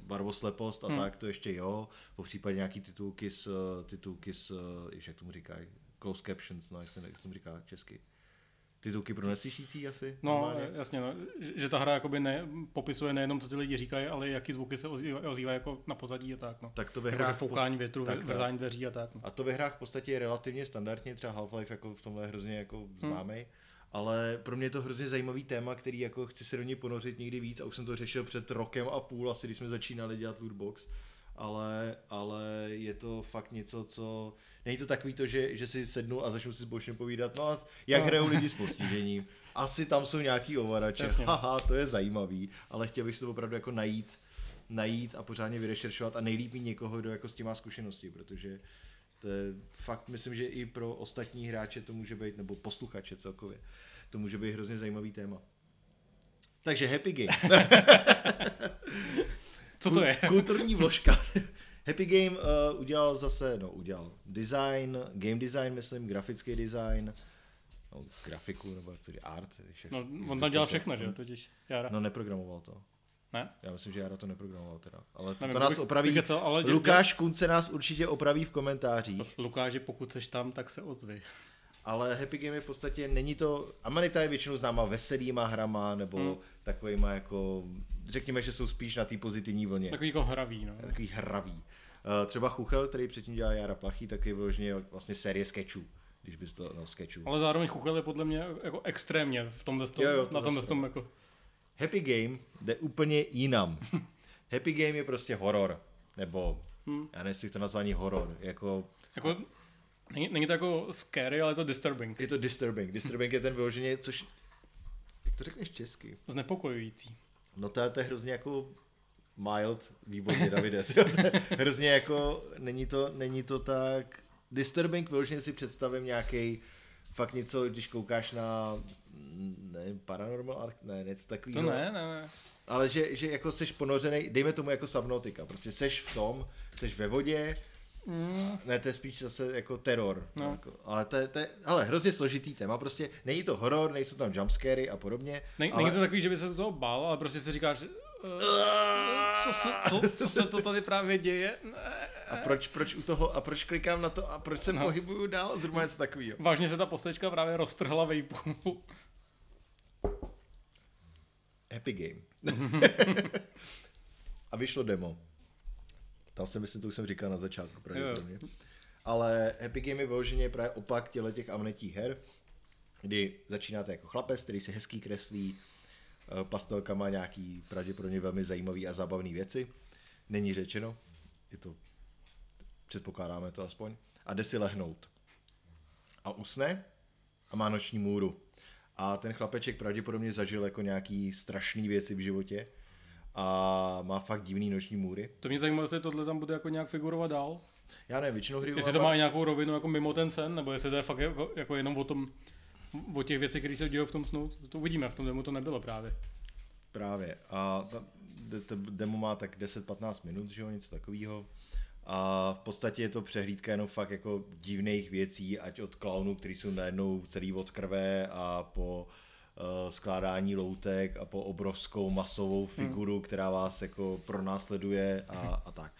Speaker 1: barvoslepost a hmm. tak, to ještě jo. Po případě nějaký titulky s, titulky s, jak tomu říkají, closed captions, no, jak se, jak se tomu říká česky. Titulky pro neslyšící asi?
Speaker 2: No, normálně. jasně, no, že ta hra jakoby ne, popisuje nejenom, co ty lidi říkají, ale jaký zvuky se ozývají ozývá jako na pozadí a tak. No.
Speaker 1: Tak to ve hrách...
Speaker 2: Foukání větru, tak, vrzání dveří a tak. No.
Speaker 1: A to ve hrách v podstatě je relativně standardně, třeba Half-Life jako v tomhle hrozně jako známý. Hmm ale pro mě je to hrozně zajímavý téma, který jako chci se do něj ponořit někdy víc a už jsem to řešil před rokem a půl, asi když jsme začínali dělat lootbox, ale, ale je to fakt něco, co... Není to takový to, že, že si sednu a začnu si společně povídat, no a jak no. hrajou lidi s postižením. Asi tam jsou nějaký ovladače, haha, to je zajímavý, ale chtěl bych si to opravdu jako najít, najít a pořádně vyrešeršovat a nejlíp mít někoho, kdo jako s tím má zkušenosti, protože to je fakt, myslím, že i pro ostatní hráče to může být, nebo posluchače celkově, to může být hrozně zajímavý téma. Takže Happy Game.
Speaker 2: Co to je?
Speaker 1: Kulturní vložka. Happy Game uh, udělal zase, no udělal design, game design, myslím, grafický design, no, grafiku, nebo jak to je, art.
Speaker 2: Jak, no, on tam dělal všechno, že jo, totiž. Jára.
Speaker 1: No, neprogramoval to.
Speaker 2: Ne?
Speaker 1: Já myslím, že Jara to neprogramoval teda. Ale to, to nás opraví. Co, ale Lukáš Kunce nás určitě opraví v komentářích.
Speaker 2: Lukáši, pokud seš tam, tak se ozvi.
Speaker 1: Ale Happy Game je v podstatě není to, Amanita je většinou známa veselýma hrama, nebo hmm. takovýma jako, řekněme, že jsou spíš na té pozitivní vlně.
Speaker 2: Takový jako hravý, no.
Speaker 1: Takový hravý. Uh, třeba Chuchel, který předtím dělá Jara Plachý, tak je vyloženě vlastně série sketchů když bys to, no, sketchů.
Speaker 2: Ale zároveň Chuchel je podle mě jako extrémně v tomhle tom, jo, jo, to na tomhle tom jako
Speaker 1: Happy Game jde úplně jinam. Happy Game je prostě horor, nebo hmm. já nevím, jestli to nazvání horor, jako...
Speaker 2: Jako, není, není to jako scary, ale je to disturbing.
Speaker 1: Je to disturbing. Disturbing je ten vyloženě, což... Jak to řekneš česky?
Speaker 2: Znepokojující.
Speaker 1: No to je, to je hrozně jako mild, výborně Davide. hrozně jako, není to, není to tak... Disturbing vyloženě si představím nějaký fakt něco, když koukáš na ne, Paranormal ne, něco takového.
Speaker 2: To ne, ne, ne.
Speaker 1: Ale že, že jako seš ponořený, dejme tomu jako Subnautica, prostě seš v tom, seš ve vodě, Mm. Ne, to je spíš zase jako teror. No. Jako, ale to je, to je ale hrozně složitý téma. Prostě není to horor, nejsou tam jumpscary a podobně.
Speaker 2: Ne,
Speaker 1: ale...
Speaker 2: Není to takový, že by se toho bál, ale prostě si říkáš, uh, co, co, co, co se to tady právě děje? Ne.
Speaker 1: A proč, proč u toho, a proč klikám na to a proč se no. pohybuju dál? Zrovna něco takového.
Speaker 2: Vážně se ta postavička právě roztrhla vejpu.
Speaker 1: Happy Game. a vyšlo demo. Tam si myslím, to už jsem říkal na začátku pravděpodobně. Ale Happy Game je vyloženě právě opak těle těch amnetích her, kdy začínáte jako chlapec, který se hezký kreslí, eh, pastelkama nějaký pravděpodobně velmi zajímavý a zábavné věci. Není řečeno, je to, předpokládáme to aspoň, a jde si lehnout. A usne a má noční můru. A ten chlapeček pravděpodobně zažil jako nějaký strašný věci v životě a má fakt divný noční můry.
Speaker 2: To mě zajímá, jestli tohle tam bude jako nějak figurovat dál.
Speaker 1: Já nevím, většinou hry...
Speaker 2: Jestli to má nějakou rovinu jako mimo ten sen, nebo jestli to je fakt jako, jako jenom o tom, o těch věcech, které se dějí v tom snu, to uvidíme, v tom demo to nebylo právě.
Speaker 1: Právě. A ta, de- to demo má tak 10-15 minut, že jo, něco takového. A v podstatě je to přehlídka jenom fakt jako divných věcí, ať od klaunů, který jsou najednou celý od krve a po uh, skládání loutek a po obrovskou masovou figuru, hmm. která vás jako pronásleduje a, a tak.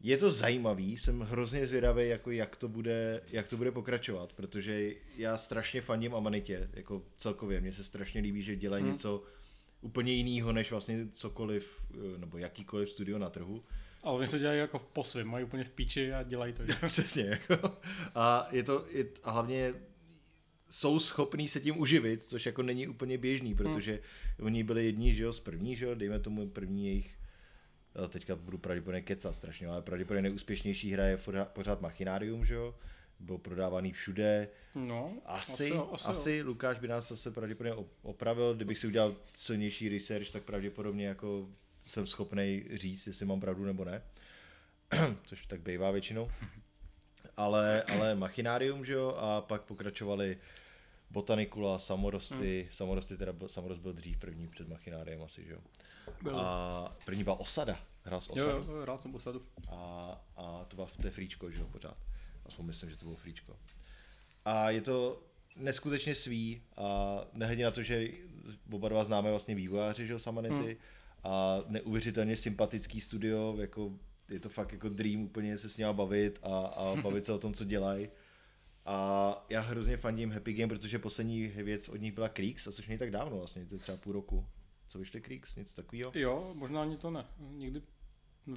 Speaker 1: Je to zajímavý, jsem hrozně zvědavý, jako jak to bude, jak to bude pokračovat, protože já strašně fandím Amanitě, jako celkově, mně se strašně líbí, že dělají hmm. něco úplně jiného, než vlastně cokoliv, eh, nebo jakýkoliv studio na trhu.
Speaker 2: Ale oni se dělají jako v posvím, mají úplně v píči a dělají to.
Speaker 1: Přesně, jako. A, je to, je, a hlavně jsou schopní se tím uživit, což jako není úplně běžný, protože hmm. oni byli jedni, že jo, z první, že jo, dejme tomu první jejich teďka budu pravděpodobně kecat strašně, ale pravděpodobně nejúspěšnější hra je pořád, pořád Machinarium, že jo, byl prodávaný všude.
Speaker 2: No,
Speaker 1: asi, asi, asi, asi Lukáš by nás zase pravděpodobně opravil, kdybych si udělal silnější research, tak pravděpodobně jako jsem schopný říct, jestli mám pravdu nebo ne. Což tak bývá většinou. Ale, ale Machinarium, že jo, a pak pokračovali Botanicula, Samorosty, hmm. Samorosty teda byl, Samorost byl dřív první před Machináriem asi, že jo. Byl. A první byla Osada, hrál s
Speaker 2: Osadu. Jo, jo, rád jsem Osadu.
Speaker 1: A, a to byla v té fríčko, že jo, pořád. Aspoň myslím, že to bylo fríčko. A je to neskutečně svý a nehledě na to, že oba dva známe vlastně vývojáři, že jo, Samanity, hmm. a neuvěřitelně sympatický studio, jako je to fakt jako dream úplně se s ním bavit a, a bavit se o tom, co dělají. A já hrozně fandím Happy Game, protože poslední věc od nich byla Creeks, a což není tak dávno vlastně, to je třeba půl roku. Co vyšly Creeks, nic takového?
Speaker 2: Jo, možná ani to ne. Nikdy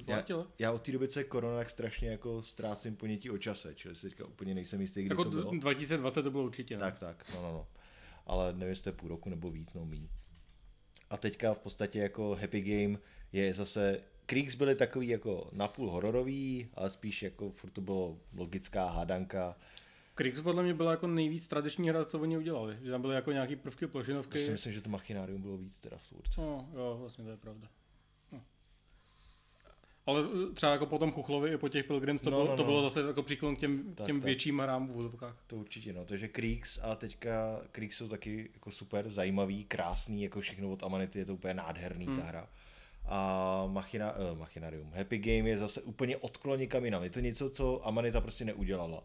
Speaker 1: já, já od té doby, co je korona, tak strašně jako ztrácím ponětí o čase, čili si teďka úplně nejsem jistý, kdy
Speaker 2: jako
Speaker 1: to bylo.
Speaker 2: 2020 to bylo určitě.
Speaker 1: Ne? Tak, tak, no, no, no. Ale nevím, jestli to je půl roku nebo víc, no míň. A teďka v podstatě jako Happy Game je zase Creeks byly takový jako napůl hororový, ale spíš jako furt to bylo logická hádanka.
Speaker 2: Creeks podle mě byla jako nejvíc tradiční hra, co oni udělali. Že tam byly jako nějaký prvky plošinovky.
Speaker 1: Já si myslím, že to Machinarium bylo víc teda furt.
Speaker 2: No, jo, vlastně to je pravda. No. Ale třeba jako po tom Chuchlovi i po těch Pilgrims to, no, bylo, no, no. to bylo zase jako příklon k těm, tak, těm tak. větším hrám v úzovkách.
Speaker 1: To určitě, no. Takže Creeks a teďka Creeks jsou taky jako super, zajímavý, krásný, jako všechno od Amanity, je to úplně nádherný hmm. ta hra a Machina, uh, Machinarium. Happy Game je zase úplně odklon někam jinam. Je to něco, co Amanita prostě neudělala.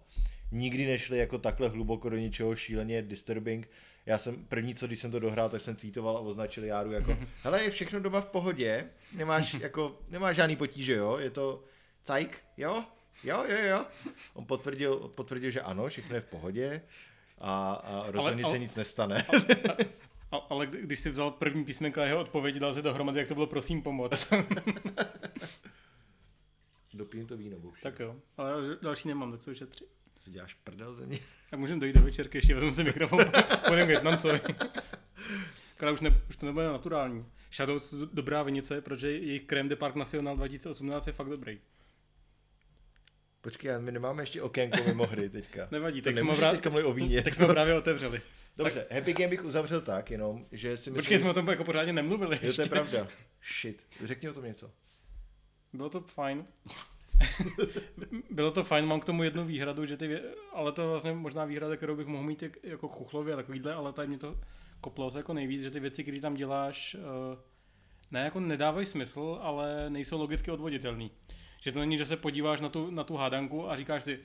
Speaker 1: Nikdy nešli jako takhle hluboko do něčeho šíleně disturbing. Já jsem první, co když jsem to dohrál, tak jsem tweetoval a označil Járu jako hele, je všechno doma v pohodě, nemáš, jako, nemáš žádný potíže, jo, je to cajk, jo, jo, jo, jo. On potvrdil, potvrdil že ano, všechno je v pohodě a, a rozhodně ale, se ale, nic nestane. Ale,
Speaker 2: a, ale když si vzal první písmenka a jeho odpověď, dal si dohromady, jak to bylo prosím pomoc.
Speaker 1: Dopím to víno, bouši.
Speaker 2: Tak jo, ale další nemám, tak se ušetři.
Speaker 1: Si děláš prdel ze mě?
Speaker 2: Tak můžeme dojít do večerky, ještě vezmu si mikrofon, k Větnamcovi. Akorát už, ne, už to nebude naturální. Shadow dobrá vinice, protože jejich Crème de Parc National 2018 je fakt dobrý.
Speaker 1: Počkej, my nemáme ještě okénko mimo hry teďka.
Speaker 2: Nevadí,
Speaker 1: tak jsme, právě, teďka o víně.
Speaker 2: tak jsme právě otevřeli.
Speaker 1: Dobře, tak... Happy Game bych uzavřel tak jenom, že si myslím...
Speaker 2: Počkej, jsme o tom jako pořádně nemluvili.
Speaker 1: Jo, to je pravda. Shit. Řekni o tom něco.
Speaker 2: Bylo to fajn. Bylo to fajn, mám k tomu jednu výhradu, že ty, vě... ale to vlastně možná výhrada, kterou bych mohl mít jako chuchlově a takovýhle, ale tady mě to koplo se jako nejvíc, že ty věci, které tam děláš, eh, ne jako nedávají smysl, ale nejsou logicky odvoditelný. Že to není, že se podíváš na tu, na tu hádanku a říkáš si,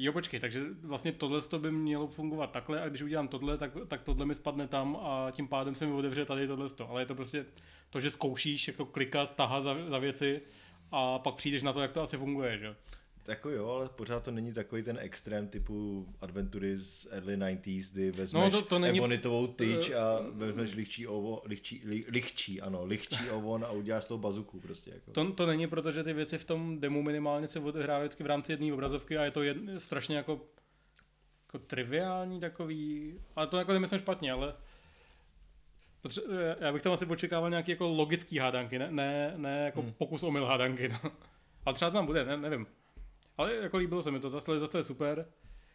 Speaker 2: Jo, počkej, takže vlastně tohle to by mělo fungovat takhle a když udělám tohle, tak, tak tohle mi spadne tam a tím pádem se mi otevře tady tohle. Ale je to prostě to, že zkoušíš jako klikat, tahat za, za věci a pak přijdeš na to, jak to asi funguje, že?
Speaker 1: Jako jo, ale pořád to není takový ten extrém typu adventury z early 90s, kdy vezmeš no, to, to není... ebonitovou tyč a vezmeš lichčí ovo, lichčí, li, lichčí, ano, lichčí ovon a uděláš z toho bazuku prostě. Jako.
Speaker 2: To, to není, protože ty věci v tom demo minimálně se odehrávají vždycky v rámci jedné obrazovky a je to jed, strašně jako, jako triviální takový, ale to jako nemyslím špatně, ale já bych tam asi očekával nějaký jako logický hádanky, ne, ne, ne jako hmm. pokus omyl hádanky. No. Ale třeba to tam bude, ne, nevím. Ale jako líbilo se mi to, ta stylizace je super.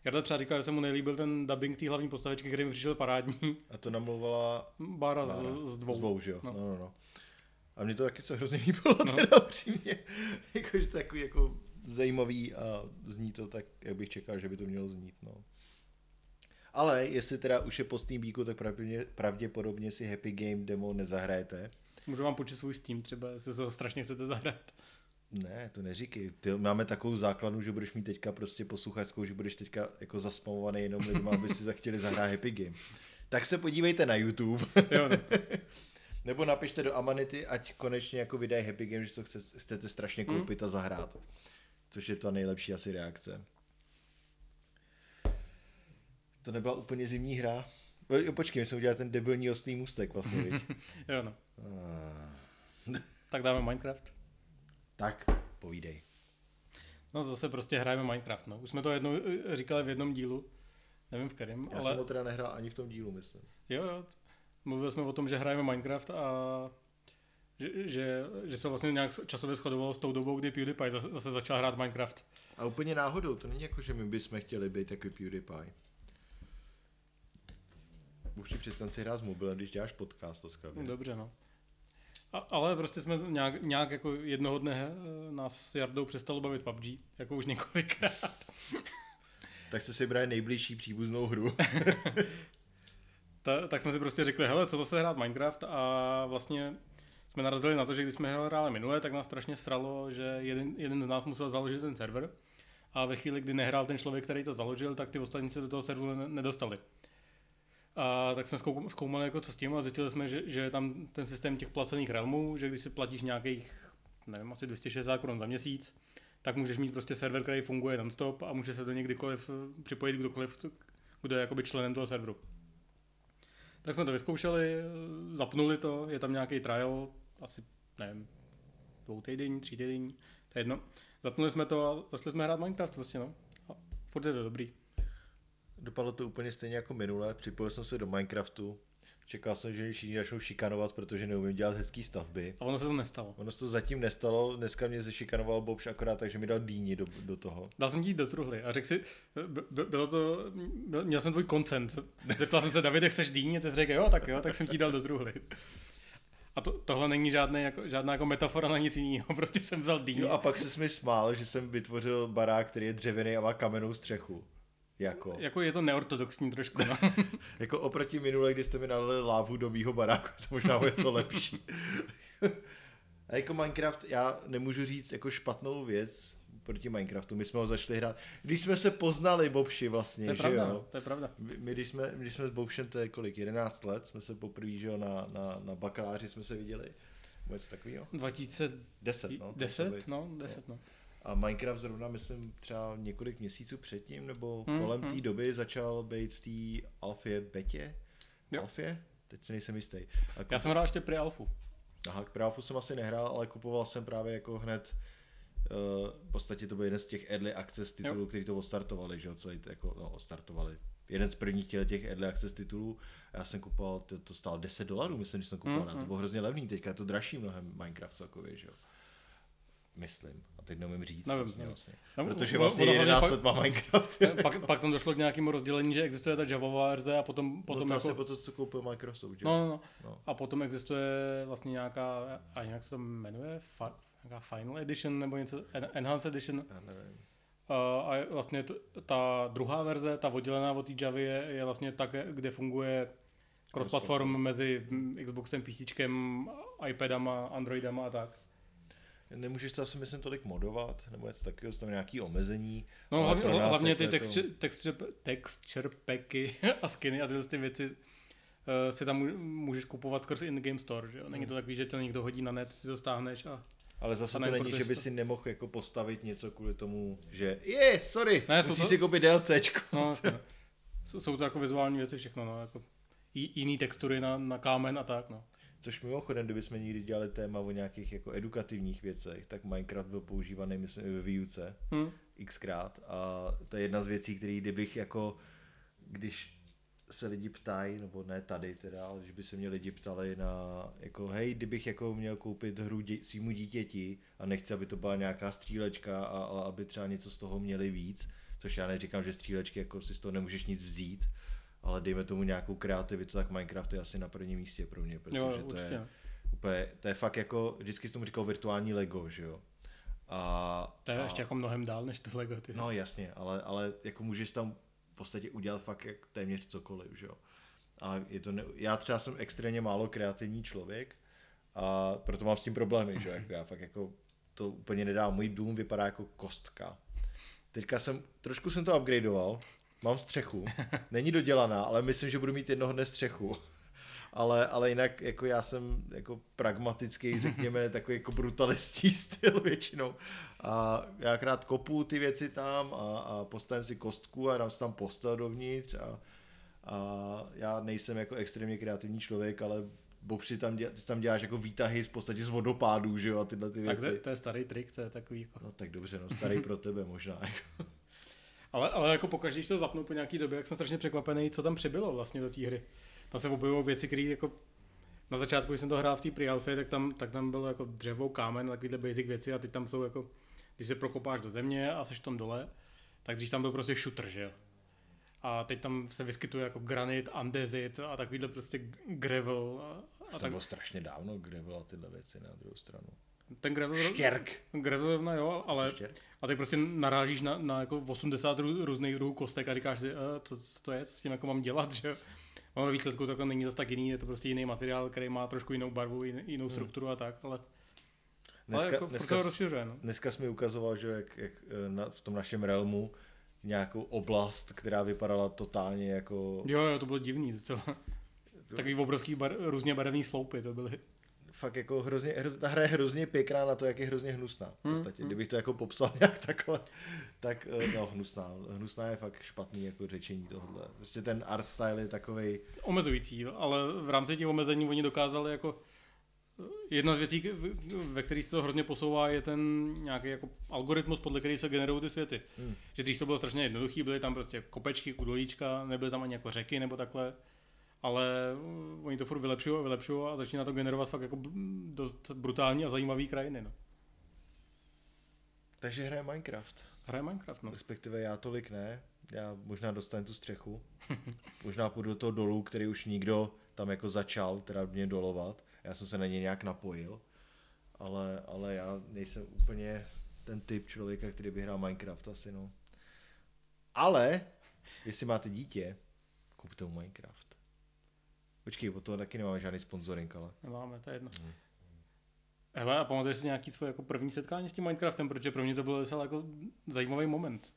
Speaker 2: Jarda třeba říkal, že se mu nelíbil ten dubbing té hlavní postavičky, který mi přišel parádní.
Speaker 1: A to namluvala
Speaker 2: Bára, Bára. Z, z dvou. Z
Speaker 1: dvou, že jo? No. No, no, no. A mě to taky se hrozně líbilo, no. teda upřímně. Jakože takový jako zajímavý a zní to tak, jak bych čekal, že by to mělo znít, no. Ale jestli teda už je po Steambíku, tak pravděpodobně, pravděpodobně si Happy Game demo nezahrajete.
Speaker 2: Můžu vám počít svůj Steam třeba, jestli se ho strašně chcete zahrát.
Speaker 1: Ne, to neříkej. Ty, máme takovou základnu, že budeš mít teďka prostě posluchačskou, že budeš teďka jako zaspamovaný jenom lidma, aby si chtěli zahrát Happy Game. Tak se podívejte na YouTube.
Speaker 2: Jo, no.
Speaker 1: Nebo napište do Amanity, ať konečně jako vydají Happy Game, že to chce, chcete strašně koupit a zahrát. Což je ta nejlepší asi reakce. To nebyla úplně zimní hra. Jo, počkej, my jsme udělali ten debilní ostrý můstek vlastně, viď?
Speaker 2: jo, no.
Speaker 1: Ah.
Speaker 2: Tak dáme Minecraft.
Speaker 1: Tak, povídej.
Speaker 2: No zase prostě hrajeme Minecraft, no. Už jsme to jednou eh, říkali v jednom dílu, nevím v kterém,
Speaker 1: Já
Speaker 2: ale...
Speaker 1: jsem ho teda nehrál ani v tom dílu, myslím.
Speaker 2: Jo, jo. Mluvili jsme o tom, že hrajeme Minecraft a že, že, že se vlastně nějak časově shodovalo s tou dobou, kdy PewDiePie zase, zase začal hrát Minecraft.
Speaker 1: A úplně náhodou, to není jako, že my bychom chtěli být jako PewDiePie. Už si představ si hrát s mobilem, když děláš podcast, laskavě.
Speaker 2: Dobře, no. A, ale prostě jsme nějak, nějak jako jednoho dne eh, nás s Jardou přestalo bavit PUBG, jako už několikrát.
Speaker 1: Tak jste si brali nejbližší příbuznou hru.
Speaker 2: Ta, tak jsme si prostě řekli, hele, co zase hrát Minecraft a vlastně jsme narazili na to, že když jsme hráli minule, tak nás strašně sralo, že jeden, jeden z nás musel založit ten server a ve chvíli, kdy nehrál ten člověk, který to založil, tak ty ostatní se do toho serveru ne- nedostali. A tak jsme zkou- zkoumali, jako co s tím a zjistili jsme, že, je tam ten systém těch placených realmů, že když si platíš nějakých, nevím, asi 260 korun za měsíc, tak můžeš mít prostě server, který funguje non-stop a může se do něj kdykoliv eh, připojit kdokoliv, kdo je jakoby členem toho serveru. Tak jsme to vyzkoušeli, eh, zapnuli to, je tam nějaký trial, asi, nevím, dvou týdenní, tří týdenní, to je jedno. Zapnuli jsme to a začali jsme hrát Minecraft prostě, no. A furt je to dobrý.
Speaker 1: Dopadlo to úplně stejně jako minule, připojil jsem se do Minecraftu, čekal jsem, že všichni začnou šikanovat, protože neumím dělat hezký stavby.
Speaker 2: A ono se to nestalo.
Speaker 1: Ono se to zatím nestalo, dneska mě zešikanoval Bobš akorát, takže mi dal dýni do, do toho.
Speaker 2: Dal jsem ti do truhly a řekl si, b- b- bylo to, byl, měl jsem tvůj koncent. Zeptal jsem se, Davide, chceš dýně? Ty jsi řekl, jo, tak jo, tak jsem ti dal do truhly. A to, tohle není žádný, jako, žádná jako metafora na nic jiného, prostě jsem vzal dýně.
Speaker 1: Jo a pak se mi smál, že jsem vytvořil barák, který je dřevěný a má kamennou střechu. Jako.
Speaker 2: Jako je to neortodoxní trošku, no.
Speaker 1: Jako oproti minule, kdy jste mi nalili lávu do mýho baráku, to možná o něco lepší. A jako Minecraft, já nemůžu říct jako špatnou věc proti Minecraftu. My jsme ho začali hrát, když jsme se poznali, Bobši, vlastně,
Speaker 2: To je
Speaker 1: že
Speaker 2: pravda,
Speaker 1: jo?
Speaker 2: no, to je pravda.
Speaker 1: My, my, když jsme, když jsme s Bobšem, to je kolik, 11 let, jsme se poprvé, že jo, na, na, na bakaláři jsme se viděli. Něco takového?
Speaker 2: 2010,
Speaker 1: 10, no. to muselo být.
Speaker 2: no, 10, no.
Speaker 1: A Minecraft zrovna, myslím, třeba několik měsíců předtím, nebo
Speaker 2: Hmm,
Speaker 1: kolem té
Speaker 2: hmm.
Speaker 1: doby začal být v té alfě, betě?
Speaker 2: Jo.
Speaker 1: Alfě? Teď si nejsem jistý. A
Speaker 2: Já jsem hrál ještě pri Alfu.
Speaker 1: Aha, k Právu jsem asi nehrál, ale kupoval jsem právě jako hned Uh, v podstatě to byl jeden z těch early access titulů, který to odstartovali, že jo, co jako, no, odstartovali. Jeden z prvních těle těch early access titulů. Já jsem kupoval, to, to stálo 10 dolarů, myslím, že jsem kupoval.
Speaker 2: Mm,
Speaker 1: Mm, to bylo hrozně levný, teďka je to dražší mnohem Minecraft celkově, že jo. Myslím. A teď nevím říct.
Speaker 2: Nevím,
Speaker 1: vlastně,
Speaker 2: nevím.
Speaker 1: vlastně.
Speaker 2: No,
Speaker 1: Protože vlastně
Speaker 2: ono hlavně
Speaker 1: 11
Speaker 2: pak-
Speaker 1: let má Minecraft.
Speaker 2: pak, pak tam došlo k nějakému rozdělení, že existuje ta Javová verze a potom, potom
Speaker 1: no to
Speaker 2: jako...
Speaker 1: asi po to, co koupil Microsoft, že.
Speaker 2: No, no, no.
Speaker 1: No.
Speaker 2: A potom existuje vlastně nějaká, a jak se to jmenuje, Fa, nějaká Final Edition nebo něco, En- Enhanced Edition.
Speaker 1: Já nevím.
Speaker 2: A, a vlastně t, ta druhá verze, ta oddělená od té Javy, je, je vlastně tak, kde funguje cross-platform mezi Xboxem, PC, iPadama, Androidama a tak.
Speaker 1: Nemůžeš to asi myslím tolik modovat, nebo něco takového, jsou tam nějaký omezení.
Speaker 2: No hlavně, hlavně
Speaker 1: jako
Speaker 2: ty
Speaker 1: je to-
Speaker 2: texture, texture, packy a skiny a tyhle ty věci uh, si tam můž- můžeš kupovat skrz in-game store, že jo? Není to takový, že to někdo hodí na net, si to stáhneš a...
Speaker 1: Ale zase to není, že by si nemohl jako postavit něco kvůli tomu, že je, sorry,
Speaker 2: Ne,
Speaker 1: musíš
Speaker 2: to-
Speaker 1: si koupit DLCčko.
Speaker 2: No, no. Jsou- to jako vizuální věci všechno, no, jako jiný textury na, na kámen a tak, no.
Speaker 1: Což mimochodem, kdybychom někdy dělali téma o nějakých jako edukativních věcech, tak Minecraft byl používaný, myslím, i ve výuce
Speaker 2: Hm.
Speaker 1: xkrát a to je jedna z věcí, který kdybych jako, když se lidi ptají, nebo ne tady teda, ale když by se mě lidi ptali na, jako hej, kdybych jako měl koupit hru dě, svýmu dítěti a nechci, aby to byla nějaká střílečka a, a aby třeba něco z toho měli víc, což já neříkám, že střílečky jako si z toho nemůžeš nic vzít, ale dejme tomu nějakou kreativitu, tak Minecraft je asi na prvním místě pro mě, protože
Speaker 2: Jo,
Speaker 1: to je úplně, to je fakt jako, vždycky jsem tomu říkal virtuální Lego, že jo. A,
Speaker 2: To je
Speaker 1: a,
Speaker 2: ještě jako mnohem dál než to Lego, ty.
Speaker 1: No jasně, ale, ale jako můžeš tam v podstatě udělat fakt jak téměř cokoliv, že jo. A je to ne... já třeba jsem extrémně málo kreativní člověk a proto mám s tím problémy, že jo. Jako já fakt jako to úplně nedám. Můj dům vypadá jako kostka. Teďka jsem, trošku jsem to upgradeoval, mám střechu, není dodělaná, ale myslím, že budu mít jednoho dne střechu. Ale, ale jinak jako já jsem jako pragmatický, řekněme, takový jako brutalistní styl většinou. A já krát kopu ty věci tam a, a postavím si kostku a dám si tam postel dovnitř a, a já nejsem jako extrémně kreativní člověk, ale Bobři tam, dělá, ty tam děláš jako výtahy v podstatě z vodopádů, že jo, a tyhle ty věci.
Speaker 2: Tak to, to je starý trik, to je takový jako...
Speaker 1: No tak dobře, no starý pro tebe možná. Jako.
Speaker 2: Ale, ale jako pokaždé, když to zapnu po nějaký době, jak jsem strašně překvapený, co tam přibylo vlastně do té hry. Tam se objevují věci, které jako na začátku, když jsem to hrál v té pre tak tam, tak tam bylo jako dřevo, kámen, takovýhle basic věci a teď tam jsou jako, když se prokopáš do země a seš tam dole, tak když tam byl prostě shooter, že jo. A teď tam se vyskytuje jako granit, andezit a takovýhle prostě gravel. A,
Speaker 1: a tak... bylo strašně dávno gravel a tyhle věci na druhou stranu.
Speaker 2: Ten gravel,
Speaker 1: Štěrk.
Speaker 2: gravel jo, ale a teď prostě narážíš na, na jako 80 rů, různých druhů kostek a říkáš si, e, co, co to je, co s tím jako mám dělat, že Ono výsledku to jako není zase tak jiný, je to prostě jiný materiál, který má trošku jinou barvu, jinou hmm. strukturu a tak, ale
Speaker 1: Dneska, ale jako dneska, rozšiřuje, no. dneska jsi mi ukazoval, že jak, jak eh, na, v tom našem realmu nějakou oblast, která vypadala totálně jako...
Speaker 2: Jo, jo, to bylo divný docela. Takový obrovský bar, různě barevný sloupy to byly
Speaker 1: fakt jako hrozně, hroz, ta hra je hrozně pěkná na to, jak je hrozně hnusná. V hmm, podstatě, hmm, kdybych to jako popsal nějak takhle, tak eh, no, hnusná. Hnusná je fakt špatný jako řečení tohle. Prostě ten art style je takový
Speaker 2: Omezující, ale v rámci těch omezení oni dokázali jako eh, Jedna z věcí, ve které se to hrozně posouvá, je ten nějaký jako algoritmus, podle který se generují ty světy. Hmm. Že když to bylo strašně jednoduchý, byly tam prostě kopečky, kudolíčka, nebyly tam ani jako řeky nebo takhle ale oni to furt vylepšují a vylepšují a začíná to generovat fakt jako dost brutální a zajímavý krajiny. No.
Speaker 1: Takže hraje Minecraft.
Speaker 2: Hraje Minecraft, no.
Speaker 1: Respektive já tolik ne. Já možná dostanu tu střechu. možná půjdu do toho dolů, který už nikdo tam jako začal teda mě dolovat. Já jsem se na něj nějak napojil. Ale, ale já nejsem úplně ten typ člověka, který by hrál Minecraft asi, no. Ale, jestli máte dítě, kupte mu Minecraft. Počkej, o toho taky nemáme žádný sponsoring, ale.
Speaker 2: Nemáme, to je jedno. Hmm. Hele, a pamatuješ si nějaký svoje jako první setkání s tím Minecraftem, protože pro mě to byl docela jako zajímavý moment.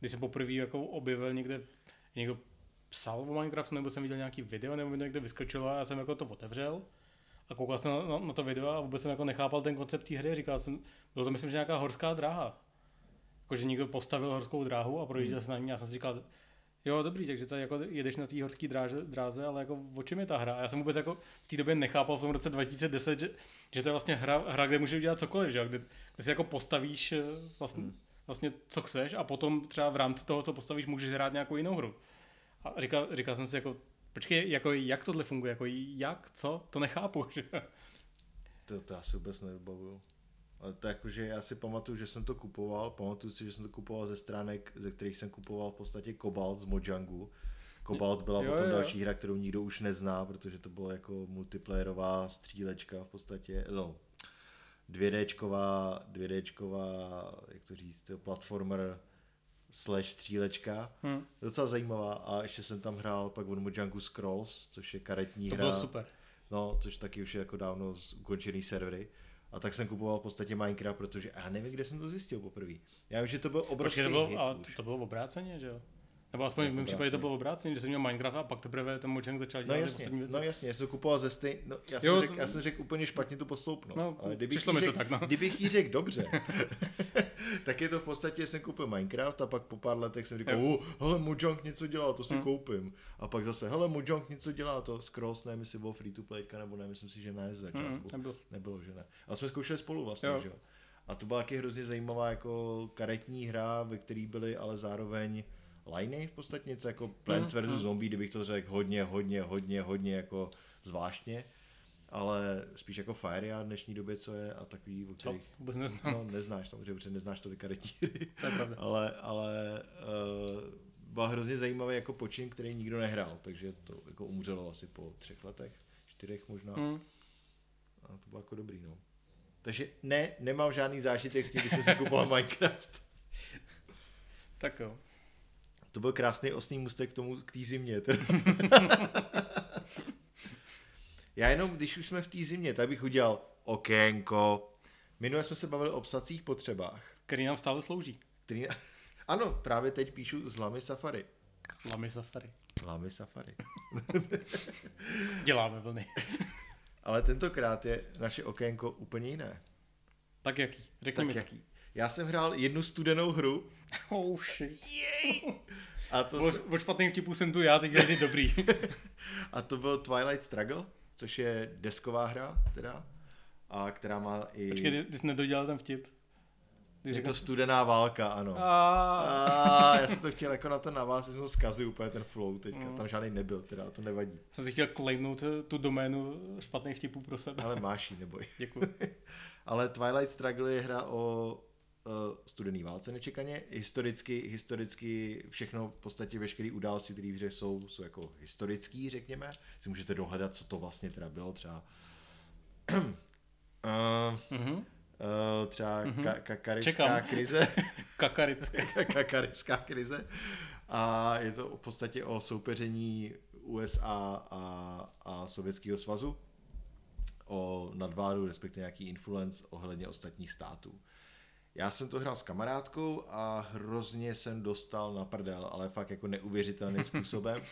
Speaker 2: Když jsem poprvé jako objevil někde, někdo psal o Minecraftu, nebo jsem viděl nějaký video, nebo někde vyskočilo a já jsem jako to otevřel a koukal jsem na, na, na, to video a vůbec jsem jako nechápal ten koncept té hry. Říkal jsem, bylo to myslím, že nějaká horská dráha. Jako, že někdo postavil horskou dráhu a projížděl hmm. se na ní a jsem si říkal, Jo, dobrý, takže to jako jedeš na té horské dráze, dráze, ale jako o čem je ta hra? Já jsem vůbec jako v té době nechápal v tom roce 2010, že, že to je vlastně hra, hra kde můžeš dělat cokoliv, že? Kde, kde si jako postavíš eh, vlastně, hmm. vlastně co chceš a potom třeba v rámci toho, co postavíš, můžeš hrát nějakou jinou hru. A říkal, říkal jsem si jako, počkej, jako jak tohle funguje, jako jak, co, to nechápu, že?
Speaker 1: To, to já si vůbec nevybavuju. Ale to jako, že já si pamatuju, že jsem to kupoval, pamatuju si, že jsem to kupoval ze stránek, ze kterých jsem kupoval v podstatě Kobalt z Mojangu. Kobalt byla jo, potom jo. další hra, kterou nikdo už nezná, protože to byla jako multiplayerová střílečka v podstatě, no, 2Dčková, 2Dčková, jak to říct, platformer slash střílečka. Hmm. Docela zajímavá a ještě jsem tam hrál pak od Mojangu Scrolls, což je karetní
Speaker 2: to
Speaker 1: hra.
Speaker 2: To bylo super.
Speaker 1: No, což taky už je jako dávno ukončený servery. A tak jsem kupoval v podstatě Minecraft, protože já nevím, kde jsem to zjistil poprvé. Já vím, že to byl obrovský Počkej, to bylo,
Speaker 2: hit
Speaker 1: a
Speaker 2: to bylo obráceně, že jo? Nebo aspoň v mém případě to bylo obráceně, že jsem měl Minecraft a pak teprve ten Mojang začal
Speaker 1: dělat no jasně, věci. No jasně, já jsem kupoval ze stej... No, já, jsem jo, řek, to... já jsem řekl úplně špatně tu posloupnost. No, ale kdybych, jí řek, to tak, no. kdybych jí řekl dobře, tak je to v podstatě, jsem koupil Minecraft a pak po pár letech jsem říkal, oh, hele, Mojang něco dělá, to si hmm. koupím. A pak zase, hele, Mojang něco dělá, to Scrolls, nevím, jestli byl free to play, nebo ne, myslím si, že ne z začátku. Hmm, nebylo. nebylo. že ne. Ale jsme zkoušeli spolu vlastně, jo. že jo. A to byla taky hrozně zajímavá jako karetní hra, ve které byly ale zároveň liney v podstatě, něco jako Plants mm, vs. Mm. Zombie, kdybych to řekl hodně, hodně, hodně, hodně jako zvláštně ale spíš jako Fire v dnešní době, co je a takový, o
Speaker 2: kterých... Co? Vůbec neznám.
Speaker 1: No, neznáš samozřejmě, protože neznáš to karetní
Speaker 2: To je pravda.
Speaker 1: ale, ale uh, byl hrozně zajímavý jako počin, který nikdo nehrál, takže to jako umřelo asi po třech letech, čtyřech možná. Mm. A to bylo jako dobrý, no. Takže ne, nemám žádný zážitek s tím, když jsem si kupoval Minecraft.
Speaker 2: tak jo.
Speaker 1: To byl krásný osný mustek k tomu, k té zimě. Já jenom, když už jsme v té zimě, tak bych udělal okénko. Minule jsme se bavili o psacích potřebách.
Speaker 2: Který nám stále slouží.
Speaker 1: Který... Ano, právě teď píšu z Lamy Safari.
Speaker 2: Lamy safari.
Speaker 1: Lamy Safari.
Speaker 2: Děláme vlny.
Speaker 1: Ale tentokrát je naše okénko úplně jiné.
Speaker 2: tak jaký? Řekni
Speaker 1: Tak
Speaker 2: mi to.
Speaker 1: Já jsem hrál jednu studenou hru
Speaker 2: Oh shit.
Speaker 1: a to,
Speaker 2: O, o špatným vtipů jsem tu já, teď je ty dobrý.
Speaker 1: a to byl Twilight Struggle, což je desková hra, teda, a která má i...
Speaker 2: Počkej, ty, ty jsi nedodělal ten vtip. Ty
Speaker 1: je
Speaker 2: řekl,
Speaker 1: to studená válka, ano.
Speaker 2: a...
Speaker 1: A já jsem to chtěl jako na to navázat, jsem ho zkazil úplně ten flow teďka,
Speaker 2: Mm.
Speaker 1: tam žádný nebyl, teda to nevadí.
Speaker 2: Jsem si chtěl claimnout eh, tu doménu špatných vtipů pro sebe.
Speaker 1: Ale máš ji, neboj.
Speaker 2: Děkuji.
Speaker 1: Ale Twilight Struggle je hra o studený válce nečekaně. Historicky, historicky všechno, v podstatě veškeré události, které v hře jsou, jsou jako historický, řekněme. Si můžete dohledat, co to vlastně teda bylo, třeba uh,
Speaker 2: Mhm.
Speaker 1: uh, třeba
Speaker 2: Mhm.
Speaker 1: ka- ka- karibská
Speaker 2: Čekám.
Speaker 1: krize.
Speaker 2: Kakaribské.
Speaker 1: Ka- karibská krize. A je to v podstatě o soupeření USA a, a Sovětského svazu, o nadvládu, respektive nějaký influence ohledně ostatních států. Já jsem to hrál s kamarádkou a hrozně jsem dostal na prdel, ale fakt jako neuvěřitelným způsobem,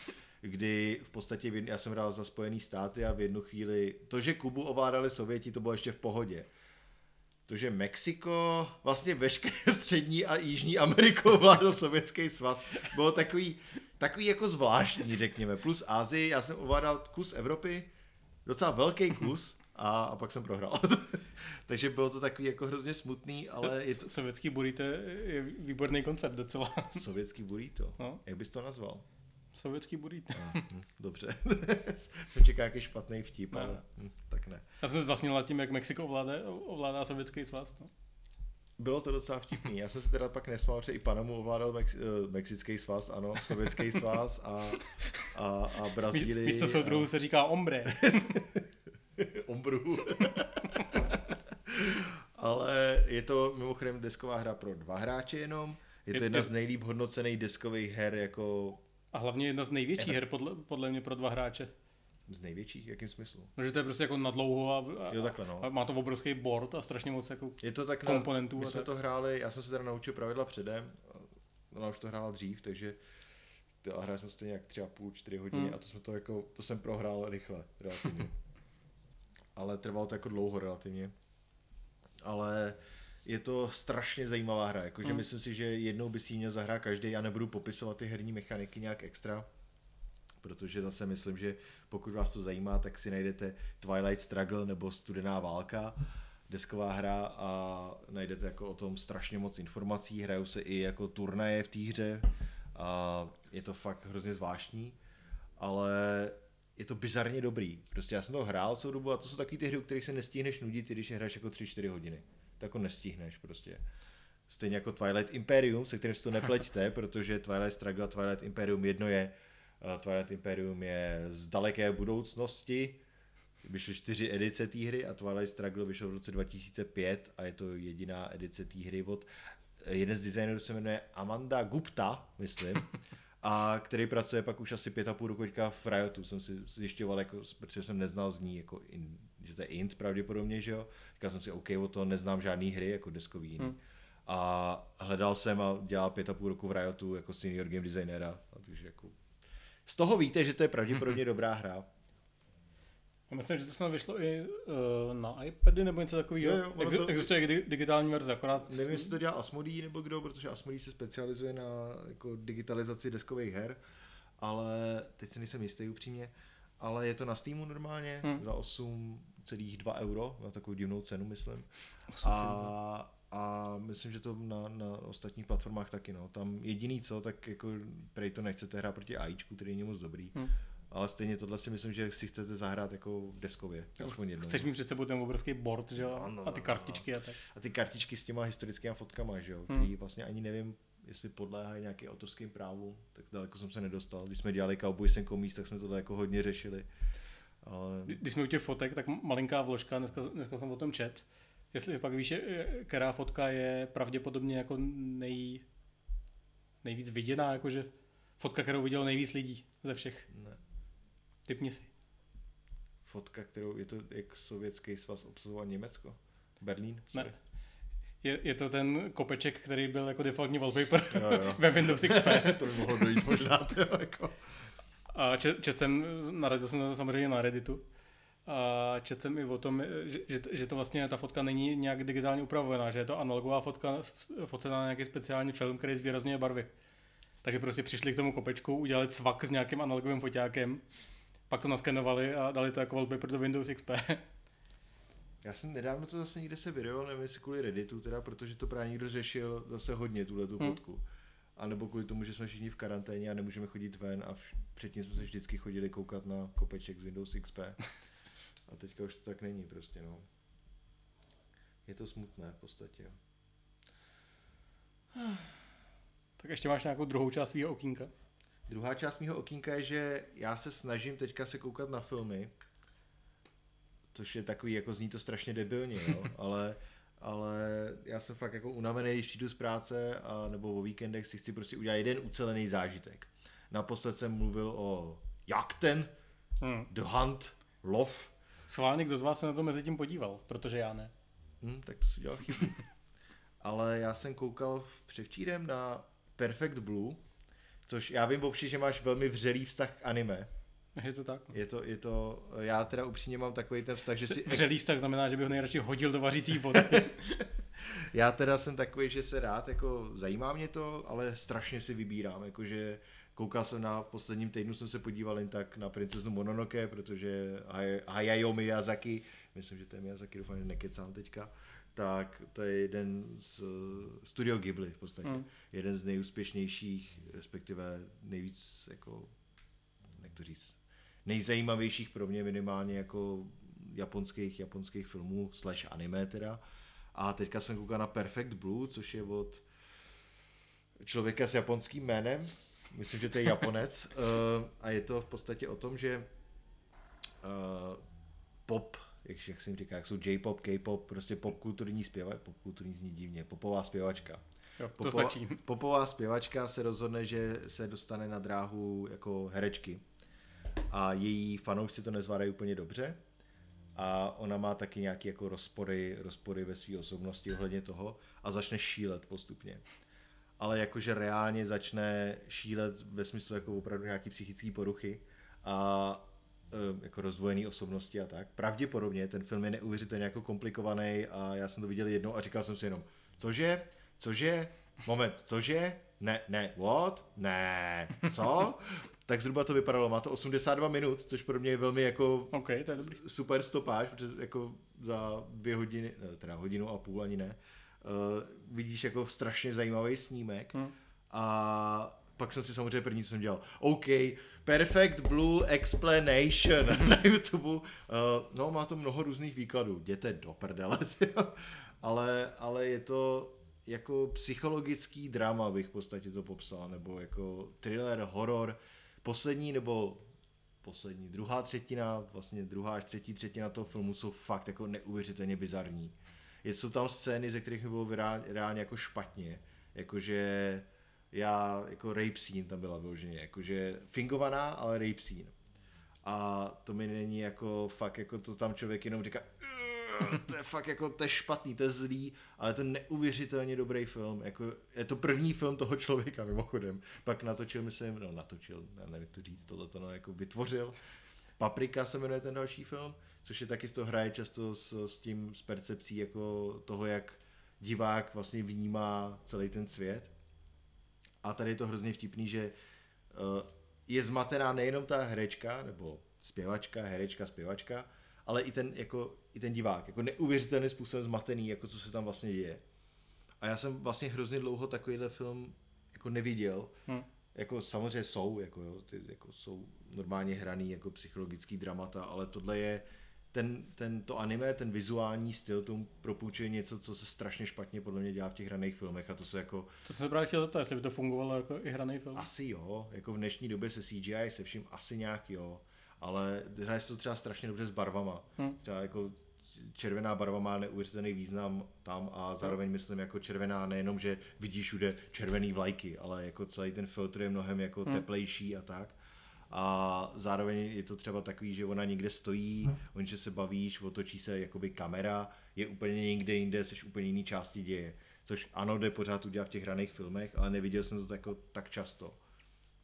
Speaker 1: kdy v podstatě v jedn- já jsem hrál za Spojený státy a v jednu chvíli, to, že Kubu ovládali Sověti, to bylo ještě v pohodě. To, že Mexiko, vlastně veškeré střední a jižní Ameriku ovládl Sovětský svaz, bylo takový, takový jako zvláštní, řekněme. Plus Ázii, já jsem ovládal kus Evropy, docela velký kus, a, a pak jsem prohrál. Takže bylo to takový jako hrozně smutný, ale je to
Speaker 2: Sovětský burrito je výborný koncept docela.
Speaker 1: sovětský burrito.
Speaker 2: No.
Speaker 1: Jak bys to nazval?
Speaker 2: Sovětský burrito.
Speaker 1: No, hm, dobře. jsem čekal nějaký špatný vtip,
Speaker 2: Ne,
Speaker 1: ale
Speaker 2: ne.
Speaker 1: hm, tak ne.
Speaker 2: Já jsem se nad tím, jak Mexiko ovládá, ovládá sovětský svaz. No.
Speaker 1: Bylo to docela vtipný. Já jsem se teda pak nesmál, že i Panamu ovládal Mex- eh, Mexický svaz, ano, Sovětský svaz a, a, a Brazílii.
Speaker 2: Místo soudruhu se říká ombre.
Speaker 1: Ombru. Ale je to mimochodem desková hra pro dva hráče jenom. Je to
Speaker 2: Je-
Speaker 1: jedna
Speaker 2: je-
Speaker 1: z nejlíp hodnocených deskových her jako
Speaker 2: A hlavně jedna z největších her podle, podle mě pro dva hráče.
Speaker 1: z největších, jakým smyslu?
Speaker 2: No, že to je prostě jako nadlouho a, a,
Speaker 1: Jo, takhle no.
Speaker 2: a má to obrovský board a strašně moc jako
Speaker 1: Je to tak
Speaker 2: komponentů
Speaker 1: My
Speaker 2: a
Speaker 1: jsme
Speaker 2: tak.
Speaker 1: to hráli, já jsem se teda naučil pravidla předem, ona už to hrála dřív, takže a hráli jsme stejně jak třeba půl, čtyři hodiny
Speaker 2: Hmm.
Speaker 1: a to jsme to jako, to jsem prohrál rychle, relativně. Ale trvalo to jako dlouho relativně. Ale je to strašně zajímavá hra, jakože
Speaker 2: Hmm.
Speaker 1: myslím si, že jednou by si ji měl zahrát každý, já nebudu popisovat ty herní mechaniky nějak extra, protože zase myslím, že pokud vás to zajímá, tak si najdete Twilight Struggle nebo Studená válka, desková hra a najdete jako o tom strašně moc informací, hrajou se i jako turnaje v té hře a je to fakt hrozně zvláštní, ale je to bizarně dobrý. Prostě já jsem to hrál celou dobu a to jsou taky ty hry, u kterých se nestihneš nudit, i když je hraješ jako 3-4 hodiny. To jako nestihneš prostě. Stejně jako Twilight Imperium, se kterým si to nepleťte, protože Twilight Struggle a Twilight Imperium jedno je, uh, Twilight Imperium je z daleké budoucnosti, vyšly čtyři edice té hry a Twilight Struggle vyšel v roce 2005 a je to jediná edice té hry od jeden z designerů se jmenuje Amanda Gupta, myslím, a který pracuje pak už asi pět a půl roku teďka v Riotu, jsem si zjišťoval, jako, protože jsem neznal z ní, jako in, že to je int pravděpodobně, že jo. Říkal jsem si, OK, o to neznám žádný hry, jako deskový jiný.
Speaker 2: Hmm.
Speaker 1: A hledal jsem a dělal pět a půl roku v Riotu jako senior game designera, a takže jako z toho víte, že to je pravděpodobně dobrá hra.
Speaker 2: Já myslím, že to snad vyšlo i uh, na iPady nebo něco takového.
Speaker 1: Jo, jo, ono
Speaker 2: Exi-
Speaker 1: to-
Speaker 2: Existuje i digitální verze, akorát...
Speaker 1: Nevím, jestli to dělá Asmodee nebo kdo, protože Asmodee se specializuje na jako digitalizaci deskových her, ale teď si nejsem jistý upřímně, ale je to na Steamu normálně
Speaker 2: Hmm.
Speaker 1: za 8,2 euro, na takovou divnou cenu, myslím.
Speaker 2: 8,2.
Speaker 1: A, a myslím, že to na, na ostatních platformách taky, no. Tam jediný co, tak jako prej to nechcete hrát proti AIčku, který není moc dobrý.
Speaker 2: Hmm.
Speaker 1: Ale stejně tohle si myslím, že si chcete zahrát jako deskově. Aspoň jednou.
Speaker 2: Chceš mít před sebou ten obrovský board, že jo?
Speaker 1: No, no,
Speaker 2: a ty
Speaker 1: no,
Speaker 2: kartičky a tak.
Speaker 1: A ty kartičky s těma historickými fotkama, že jo,
Speaker 2: Hmm.
Speaker 1: který vlastně ani nevím, jestli podléhají nějakým autorským právu, tak daleko jsem se nedostal. Když jsme dělali Cowboys and Commies, tak jsme to jako hodně řešili. Ale
Speaker 2: Kdy- Když jsme u těch fotek, tak malinká vložka, dneska, dneska jsem o tom čet. Jestli pak víš, je- která fotka je pravděpodobně jako nej, nejvíc viděná, jakože Fotka, kterou vidělo nejvíc lidí ze všech.
Speaker 1: Ne.
Speaker 2: Typni si.
Speaker 1: Fotka, kterou je to jak sovětský svaz obsazoval Německo. Berlín? Sorry.
Speaker 2: Ne. Je, je to ten kopeček, který byl jako defaultní wallpaper
Speaker 1: Jo, jo.
Speaker 2: ve Windows XP.
Speaker 1: to by mohlo dojít možná, tyjo, jako.
Speaker 2: A čet, čet jsem, narazil jsem na to samozřejmě na Redditu, a čet jsem i o tom, že, že, že to vlastně ta fotka není nějak digitálně upravovaná, že je to analogová fotka focená na nějaký speciální film, který zvýrazňuje barvy. Takže prostě přišli k tomu kopečku, udělali cvak s nějakým analogovým foťákem, pak to naskenovali a dali to jako wallpaper do Windows XP.
Speaker 1: Já jsem nedávno to zase někde se video, nevím jestli kvůli Redditu, teda, protože to právě někdo řešil zase hodně, tuhle tu
Speaker 2: Hmm.
Speaker 1: fotku. A nebo kvůli tomu, že jsme všichni v karanténě a nemůžeme chodit ven a vš- předtím jsme se vždycky chodili koukat na kopeček z Windows XP. A teďka už to tak není prostě, no. Je to smutné v podstatě.
Speaker 2: tak ještě máš nějakou druhou část svého okýnka.
Speaker 1: Druhá část mého okýnka je, že já se snažím teďka se koukat na filmy, což je takový, jako zní to strašně debilně, jo? ale, ale já jsem fakt jako unavený, když přijdu z práce a, nebo o víkendech si chci prostě udělat jeden ucelený zážitek. Naposled jsem mluvil o Jak ten,
Speaker 2: Hmm.
Speaker 1: The Hunt, Love,
Speaker 2: Schválně, kdo z vás se na to mezi tím podíval, protože já ne.
Speaker 1: hm, tak to si udělal chybu. ale já jsem koukal převčírem na Perfect Blue, což já vím, Bobši, že máš velmi vřelý vztah k anime.
Speaker 2: Je to tak.
Speaker 1: Je to, je to, já teda upřímně mám takový ten vztah, že si,
Speaker 2: Vřelý vztah znamená, že bych ho nejradši hodil do vařící vody.
Speaker 1: já teda jsem takový, že se rád, jako zajímá mě to, ale strašně si vybírám, jakože koukal jsem na, v posledním týdnu jsem se podíval jen tak na princeznu Mononoke, protože Hay- Hayao Miyazaki, myslím, že to je Miyazaki, doufám, že nekecám teďka, tak to je jeden z Studio Ghibli v podstatě.
Speaker 2: Hmm.
Speaker 1: Jeden z nejúspěšnějších, respektive nejvíc, jako, jak to říct, nejzajímavějších pro mě minimálně jako japonských, japonských filmů slash anime teda. A teďka jsem koukal na Perfect Blue, což je od člověka s japonským jménem. Myslím, že to je Japonec. uh, a je to v podstatě o tom, že uh, pop, jak, jak se jim říká, jak jsou J-pop, K-pop, prostě popkulturní zpěvač, popkulturní zní divně, popová zpěvačka.
Speaker 2: Jo, to
Speaker 1: Popová,
Speaker 2: stačí.
Speaker 1: popová zpěvačka se rozhodne, že se dostane na dráhu jako herečky. A její fanoušci to nezvládají úplně dobře. A ona má taky nějaké jako rozpory, rozpory ve své osobnosti ohledně toho a začne šílet postupně. Ale jakože reálně začne šílet ve smyslu jako opravdu nějaký psychické poruchy a jako rozvojený osobnosti a tak. Pravděpodobně ten film je neuvěřitelně jako komplikovaný a já jsem to viděl jednou a říkal jsem si jenom, cože, cože, moment, cože, ne, ne, what, ne, co? tak zhruba to vypadalo, má to 82 minut, což pro mě je velmi jako
Speaker 2: OK, to je dobrý.
Speaker 1: super stopáž, protože jako za dvě hodiny, ne, teda hodinu a půl ani ne, uh, vidíš jako strašně zajímavý snímek
Speaker 2: Hm.
Speaker 1: a pak jsem si samozřejmě první, co jsem dělal, OK, Perfect Blue Explanation na YouTube. Uh, no, má to mnoho různých výkladů. Jděte do prdele, ale, ale je to jako psychologický drama, bych v podstatě to popsal, nebo jako thriller, horor. Poslední, nebo poslední, druhá třetina, vlastně druhá až třetí třetina toho filmu jsou fakt jako neuvěřitelně bizarní. Jsou tam scény, ze kterých mi bylo reálně jako špatně. Jakože já, jako rape scene tam byla vyloženě, jakože fingovaná, ale rape scene. A to mi není jako fakt, jako to tam člověk jenom říká, "Ugh, to je fakt jako, to je špatný, to je zlý, ale to je neuvěřitelně dobrý film. Jako, je to první film toho člověka mimochodem. Pak natočil, myslím, no natočil, já nevím, to říct, tohle to no, jako vytvořil. Paprika se jmenuje ten další film, což je taky z toho hraje často s, s tím, s percepcí jako toho, jak divák vlastně vnímá celý ten svět. A tady je to hrozně vtipný, že uh, je zmatená nejenom ta herečka, nebo zpěvačka, herečka, zpěvačka, ale i ten, jako, i ten divák, jako neuvěřitelným způsobem zmatený, jako co se tam vlastně děje. A já jsem vlastně hrozně dlouho takovýhle film jako neviděl.
Speaker 2: Hm.
Speaker 1: Jako samozřejmě jsou, jako, jo, ty, jako jsou normálně hraný jako psychologický dramata, ale tohle je ten, ten, to anime, ten vizuální styl tomu propůjčuje něco, co se strašně špatně podle mě dělá v těch hraných filmech a to jsou jako
Speaker 2: To jsem se právě chtěl zeptat, jestli by to fungovalo jako i hraný film.
Speaker 1: asi jo, jako v dnešní době se CGI se vším asi nějak jo, ale hraje se to třeba strašně dobře s barvama.
Speaker 2: Hm.
Speaker 1: Třeba jako červená barva má neuvěřitelný význam tam a zároveň myslím jako červená nejenom, že vidíš všude červený vlajky, ale jako celý ten filtr je mnohem jako hmm. teplejší a tak. A zároveň je to třeba takový, že ona někde stojí, hmm. on že se bavíš, otočí se jakoby kamera, je úplně někde jinde, jsi úplně jiný části děje. Což ano, jde pořád udělat v těch raných filmech, ale neviděl jsem to tak, jako, tak často.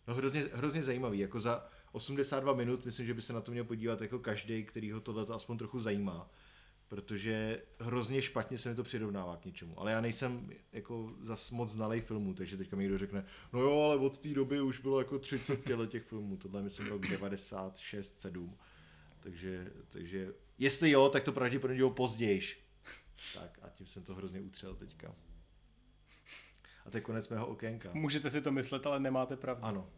Speaker 1: No hrozně, hrozně zajímavý, jako za 82 minut myslím, že by se na to měl podívat jako každý, který ho tohle aspoň trochu zajímá protože hrozně špatně se mi to přirovnává k něčemu. Ale já nejsem jako zas moc znalej filmů, takže teďka mi někdo řekne, no jo, ale od té doby už bylo jako 30 těle těch filmů, tohle myslím rok 96, 7. Takže, takže jestli jo, tak to pravděpodobně bylo později. Tak a tím jsem to hrozně utřel teďka. A to je konec mého okénka.
Speaker 2: Můžete si to myslet, ale nemáte pravdu.
Speaker 1: Ano.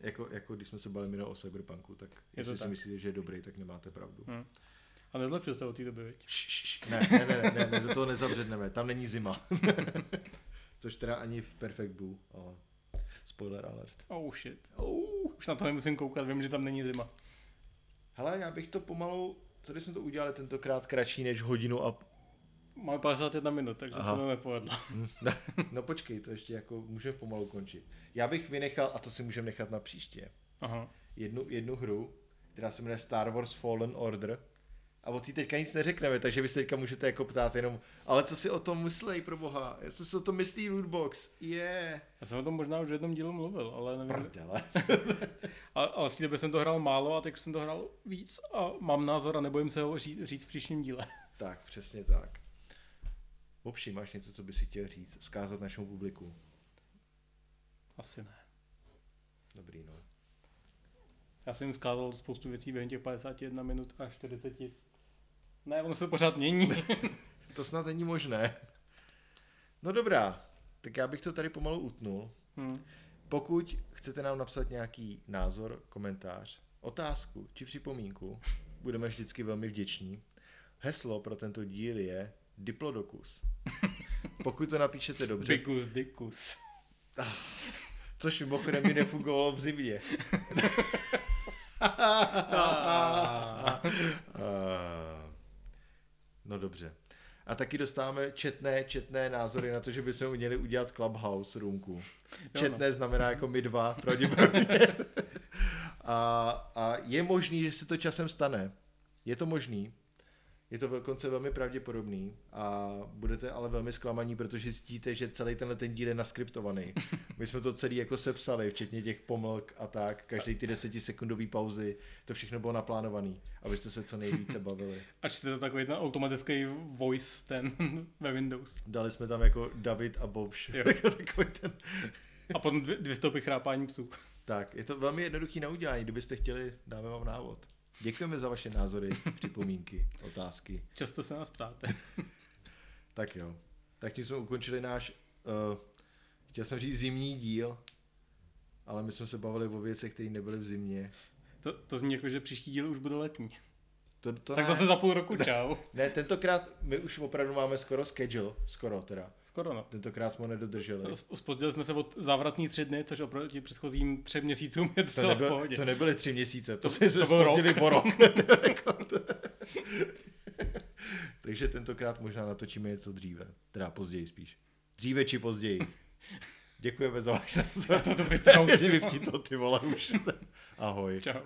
Speaker 1: Jako, jako když jsme se bavili o Cyberpunku, tak je jestli si myslíte, že je dobrý, tak nemáte pravdu. Hmm.
Speaker 2: A nezlepšil se od té doby, viď?
Speaker 1: Ne, ne, ne, ne, ne, do toho nezabředneme, tam není zima. Což teda ani v Perfect Blue, ale spoiler alert.
Speaker 2: Oh shit. Oh. Už na to nemusím koukat, vím, že tam není zima.
Speaker 1: Hele, já bych to pomalu, co když jsme to udělali tentokrát kratší než hodinu a...
Speaker 2: Máme 51 minut, takže Aha. se to nepovedlo.
Speaker 1: no počkej, to ještě jako můžeme pomalu končit. Já bych vynechal, a to si můžeme nechat na příště, Aha. Jednu, jednu hru, která se jmenuje Star Wars Fallen Order a o té teďka nic neřekneme, takže vy se teďka můžete jako ptát jenom, ale co si o tom myslej, pro boha, co si o tom myslí Lootbox, je. Yeah.
Speaker 2: Já jsem o tom možná už v jednom dílu mluvil, ale nevím. Prdele. ale, ale v té době jsem to hrál málo a teď jsem to hrál víc a mám názor a nebojím se ho říct, říct v příštím díle.
Speaker 1: tak, přesně tak. Vopši, máš něco, co by si chtěl říct, vzkázat našemu publiku?
Speaker 2: Asi ne.
Speaker 1: Dobrý, no.
Speaker 2: Já jsem jim vzkázal spoustu věcí během těch 51 minut a 40 ne, ono se pořád mění.
Speaker 1: to snad není možné. No dobrá, tak já bych to tady pomalu utnul. Hmm. Pokud chcete nám napsat nějaký názor, komentář, otázku či připomínku, budeme vždycky velmi vděční. Heslo pro tento díl je Diplodokus. Pokud to napíšete dobře...
Speaker 2: Dikus, dikus.
Speaker 1: Ah, což mimochodem mi nefungovalo v zimě. Ah. No dobře. A taky dostáváme četné, četné názory na to, že by se měli udělat Clubhouse roomku. Četné znamená jako my dva, pravděpodobně. a, a je možný, že se to časem stane. Je to možný. Je to dokonce velmi pravděpodobný a budete ale velmi zklamaní, protože zjistíte, že celý tenhle ten díl je naskriptovaný. My jsme to celý jako sepsali, včetně těch pomlk a tak, každý ty desetisekundové pauzy, to všechno bylo naplánovaný, abyste se co nejvíce bavili.
Speaker 2: A jste to takový ten automatický voice ten ve Windows.
Speaker 1: Dali jsme tam jako David a Bobš. takový ten...
Speaker 2: a potom dvě, dvě stopy chrápání psů.
Speaker 1: Tak, je to velmi jednoduchý na udělání, kdybyste chtěli, dáme vám návod. Děkujeme za vaše názory, připomínky, otázky.
Speaker 2: Často se nás ptáte.
Speaker 1: tak jo. Tak tím jsme ukončili náš, uh, chtěl jsem říct zimní díl, ale my jsme se bavili o věcech, které nebyly v zimě.
Speaker 2: To, to zní jako, že příští díl už bude letní.
Speaker 1: To, to
Speaker 2: tak ne. zase za půl roku, čau.
Speaker 1: Ne, tentokrát my už opravdu máme skoro schedule, skoro teda.
Speaker 2: Skoro no.
Speaker 1: Tentokrát jsme ho nedodrželi.
Speaker 2: Spozdili jsme se od závratní tři dny, což oproti předchozím třem měsícům je to nebyl, pohodě.
Speaker 1: To nebyly tři měsíce,
Speaker 2: to, to, jsme to spozdili
Speaker 1: po rok. Takže tentokrát možná natočíme něco dříve. Teda později spíš. Dříve či později. Děkujeme za váš názor.
Speaker 2: Já to vypnout.
Speaker 1: Vypni to ty vole už. Ahoj.
Speaker 2: Čau.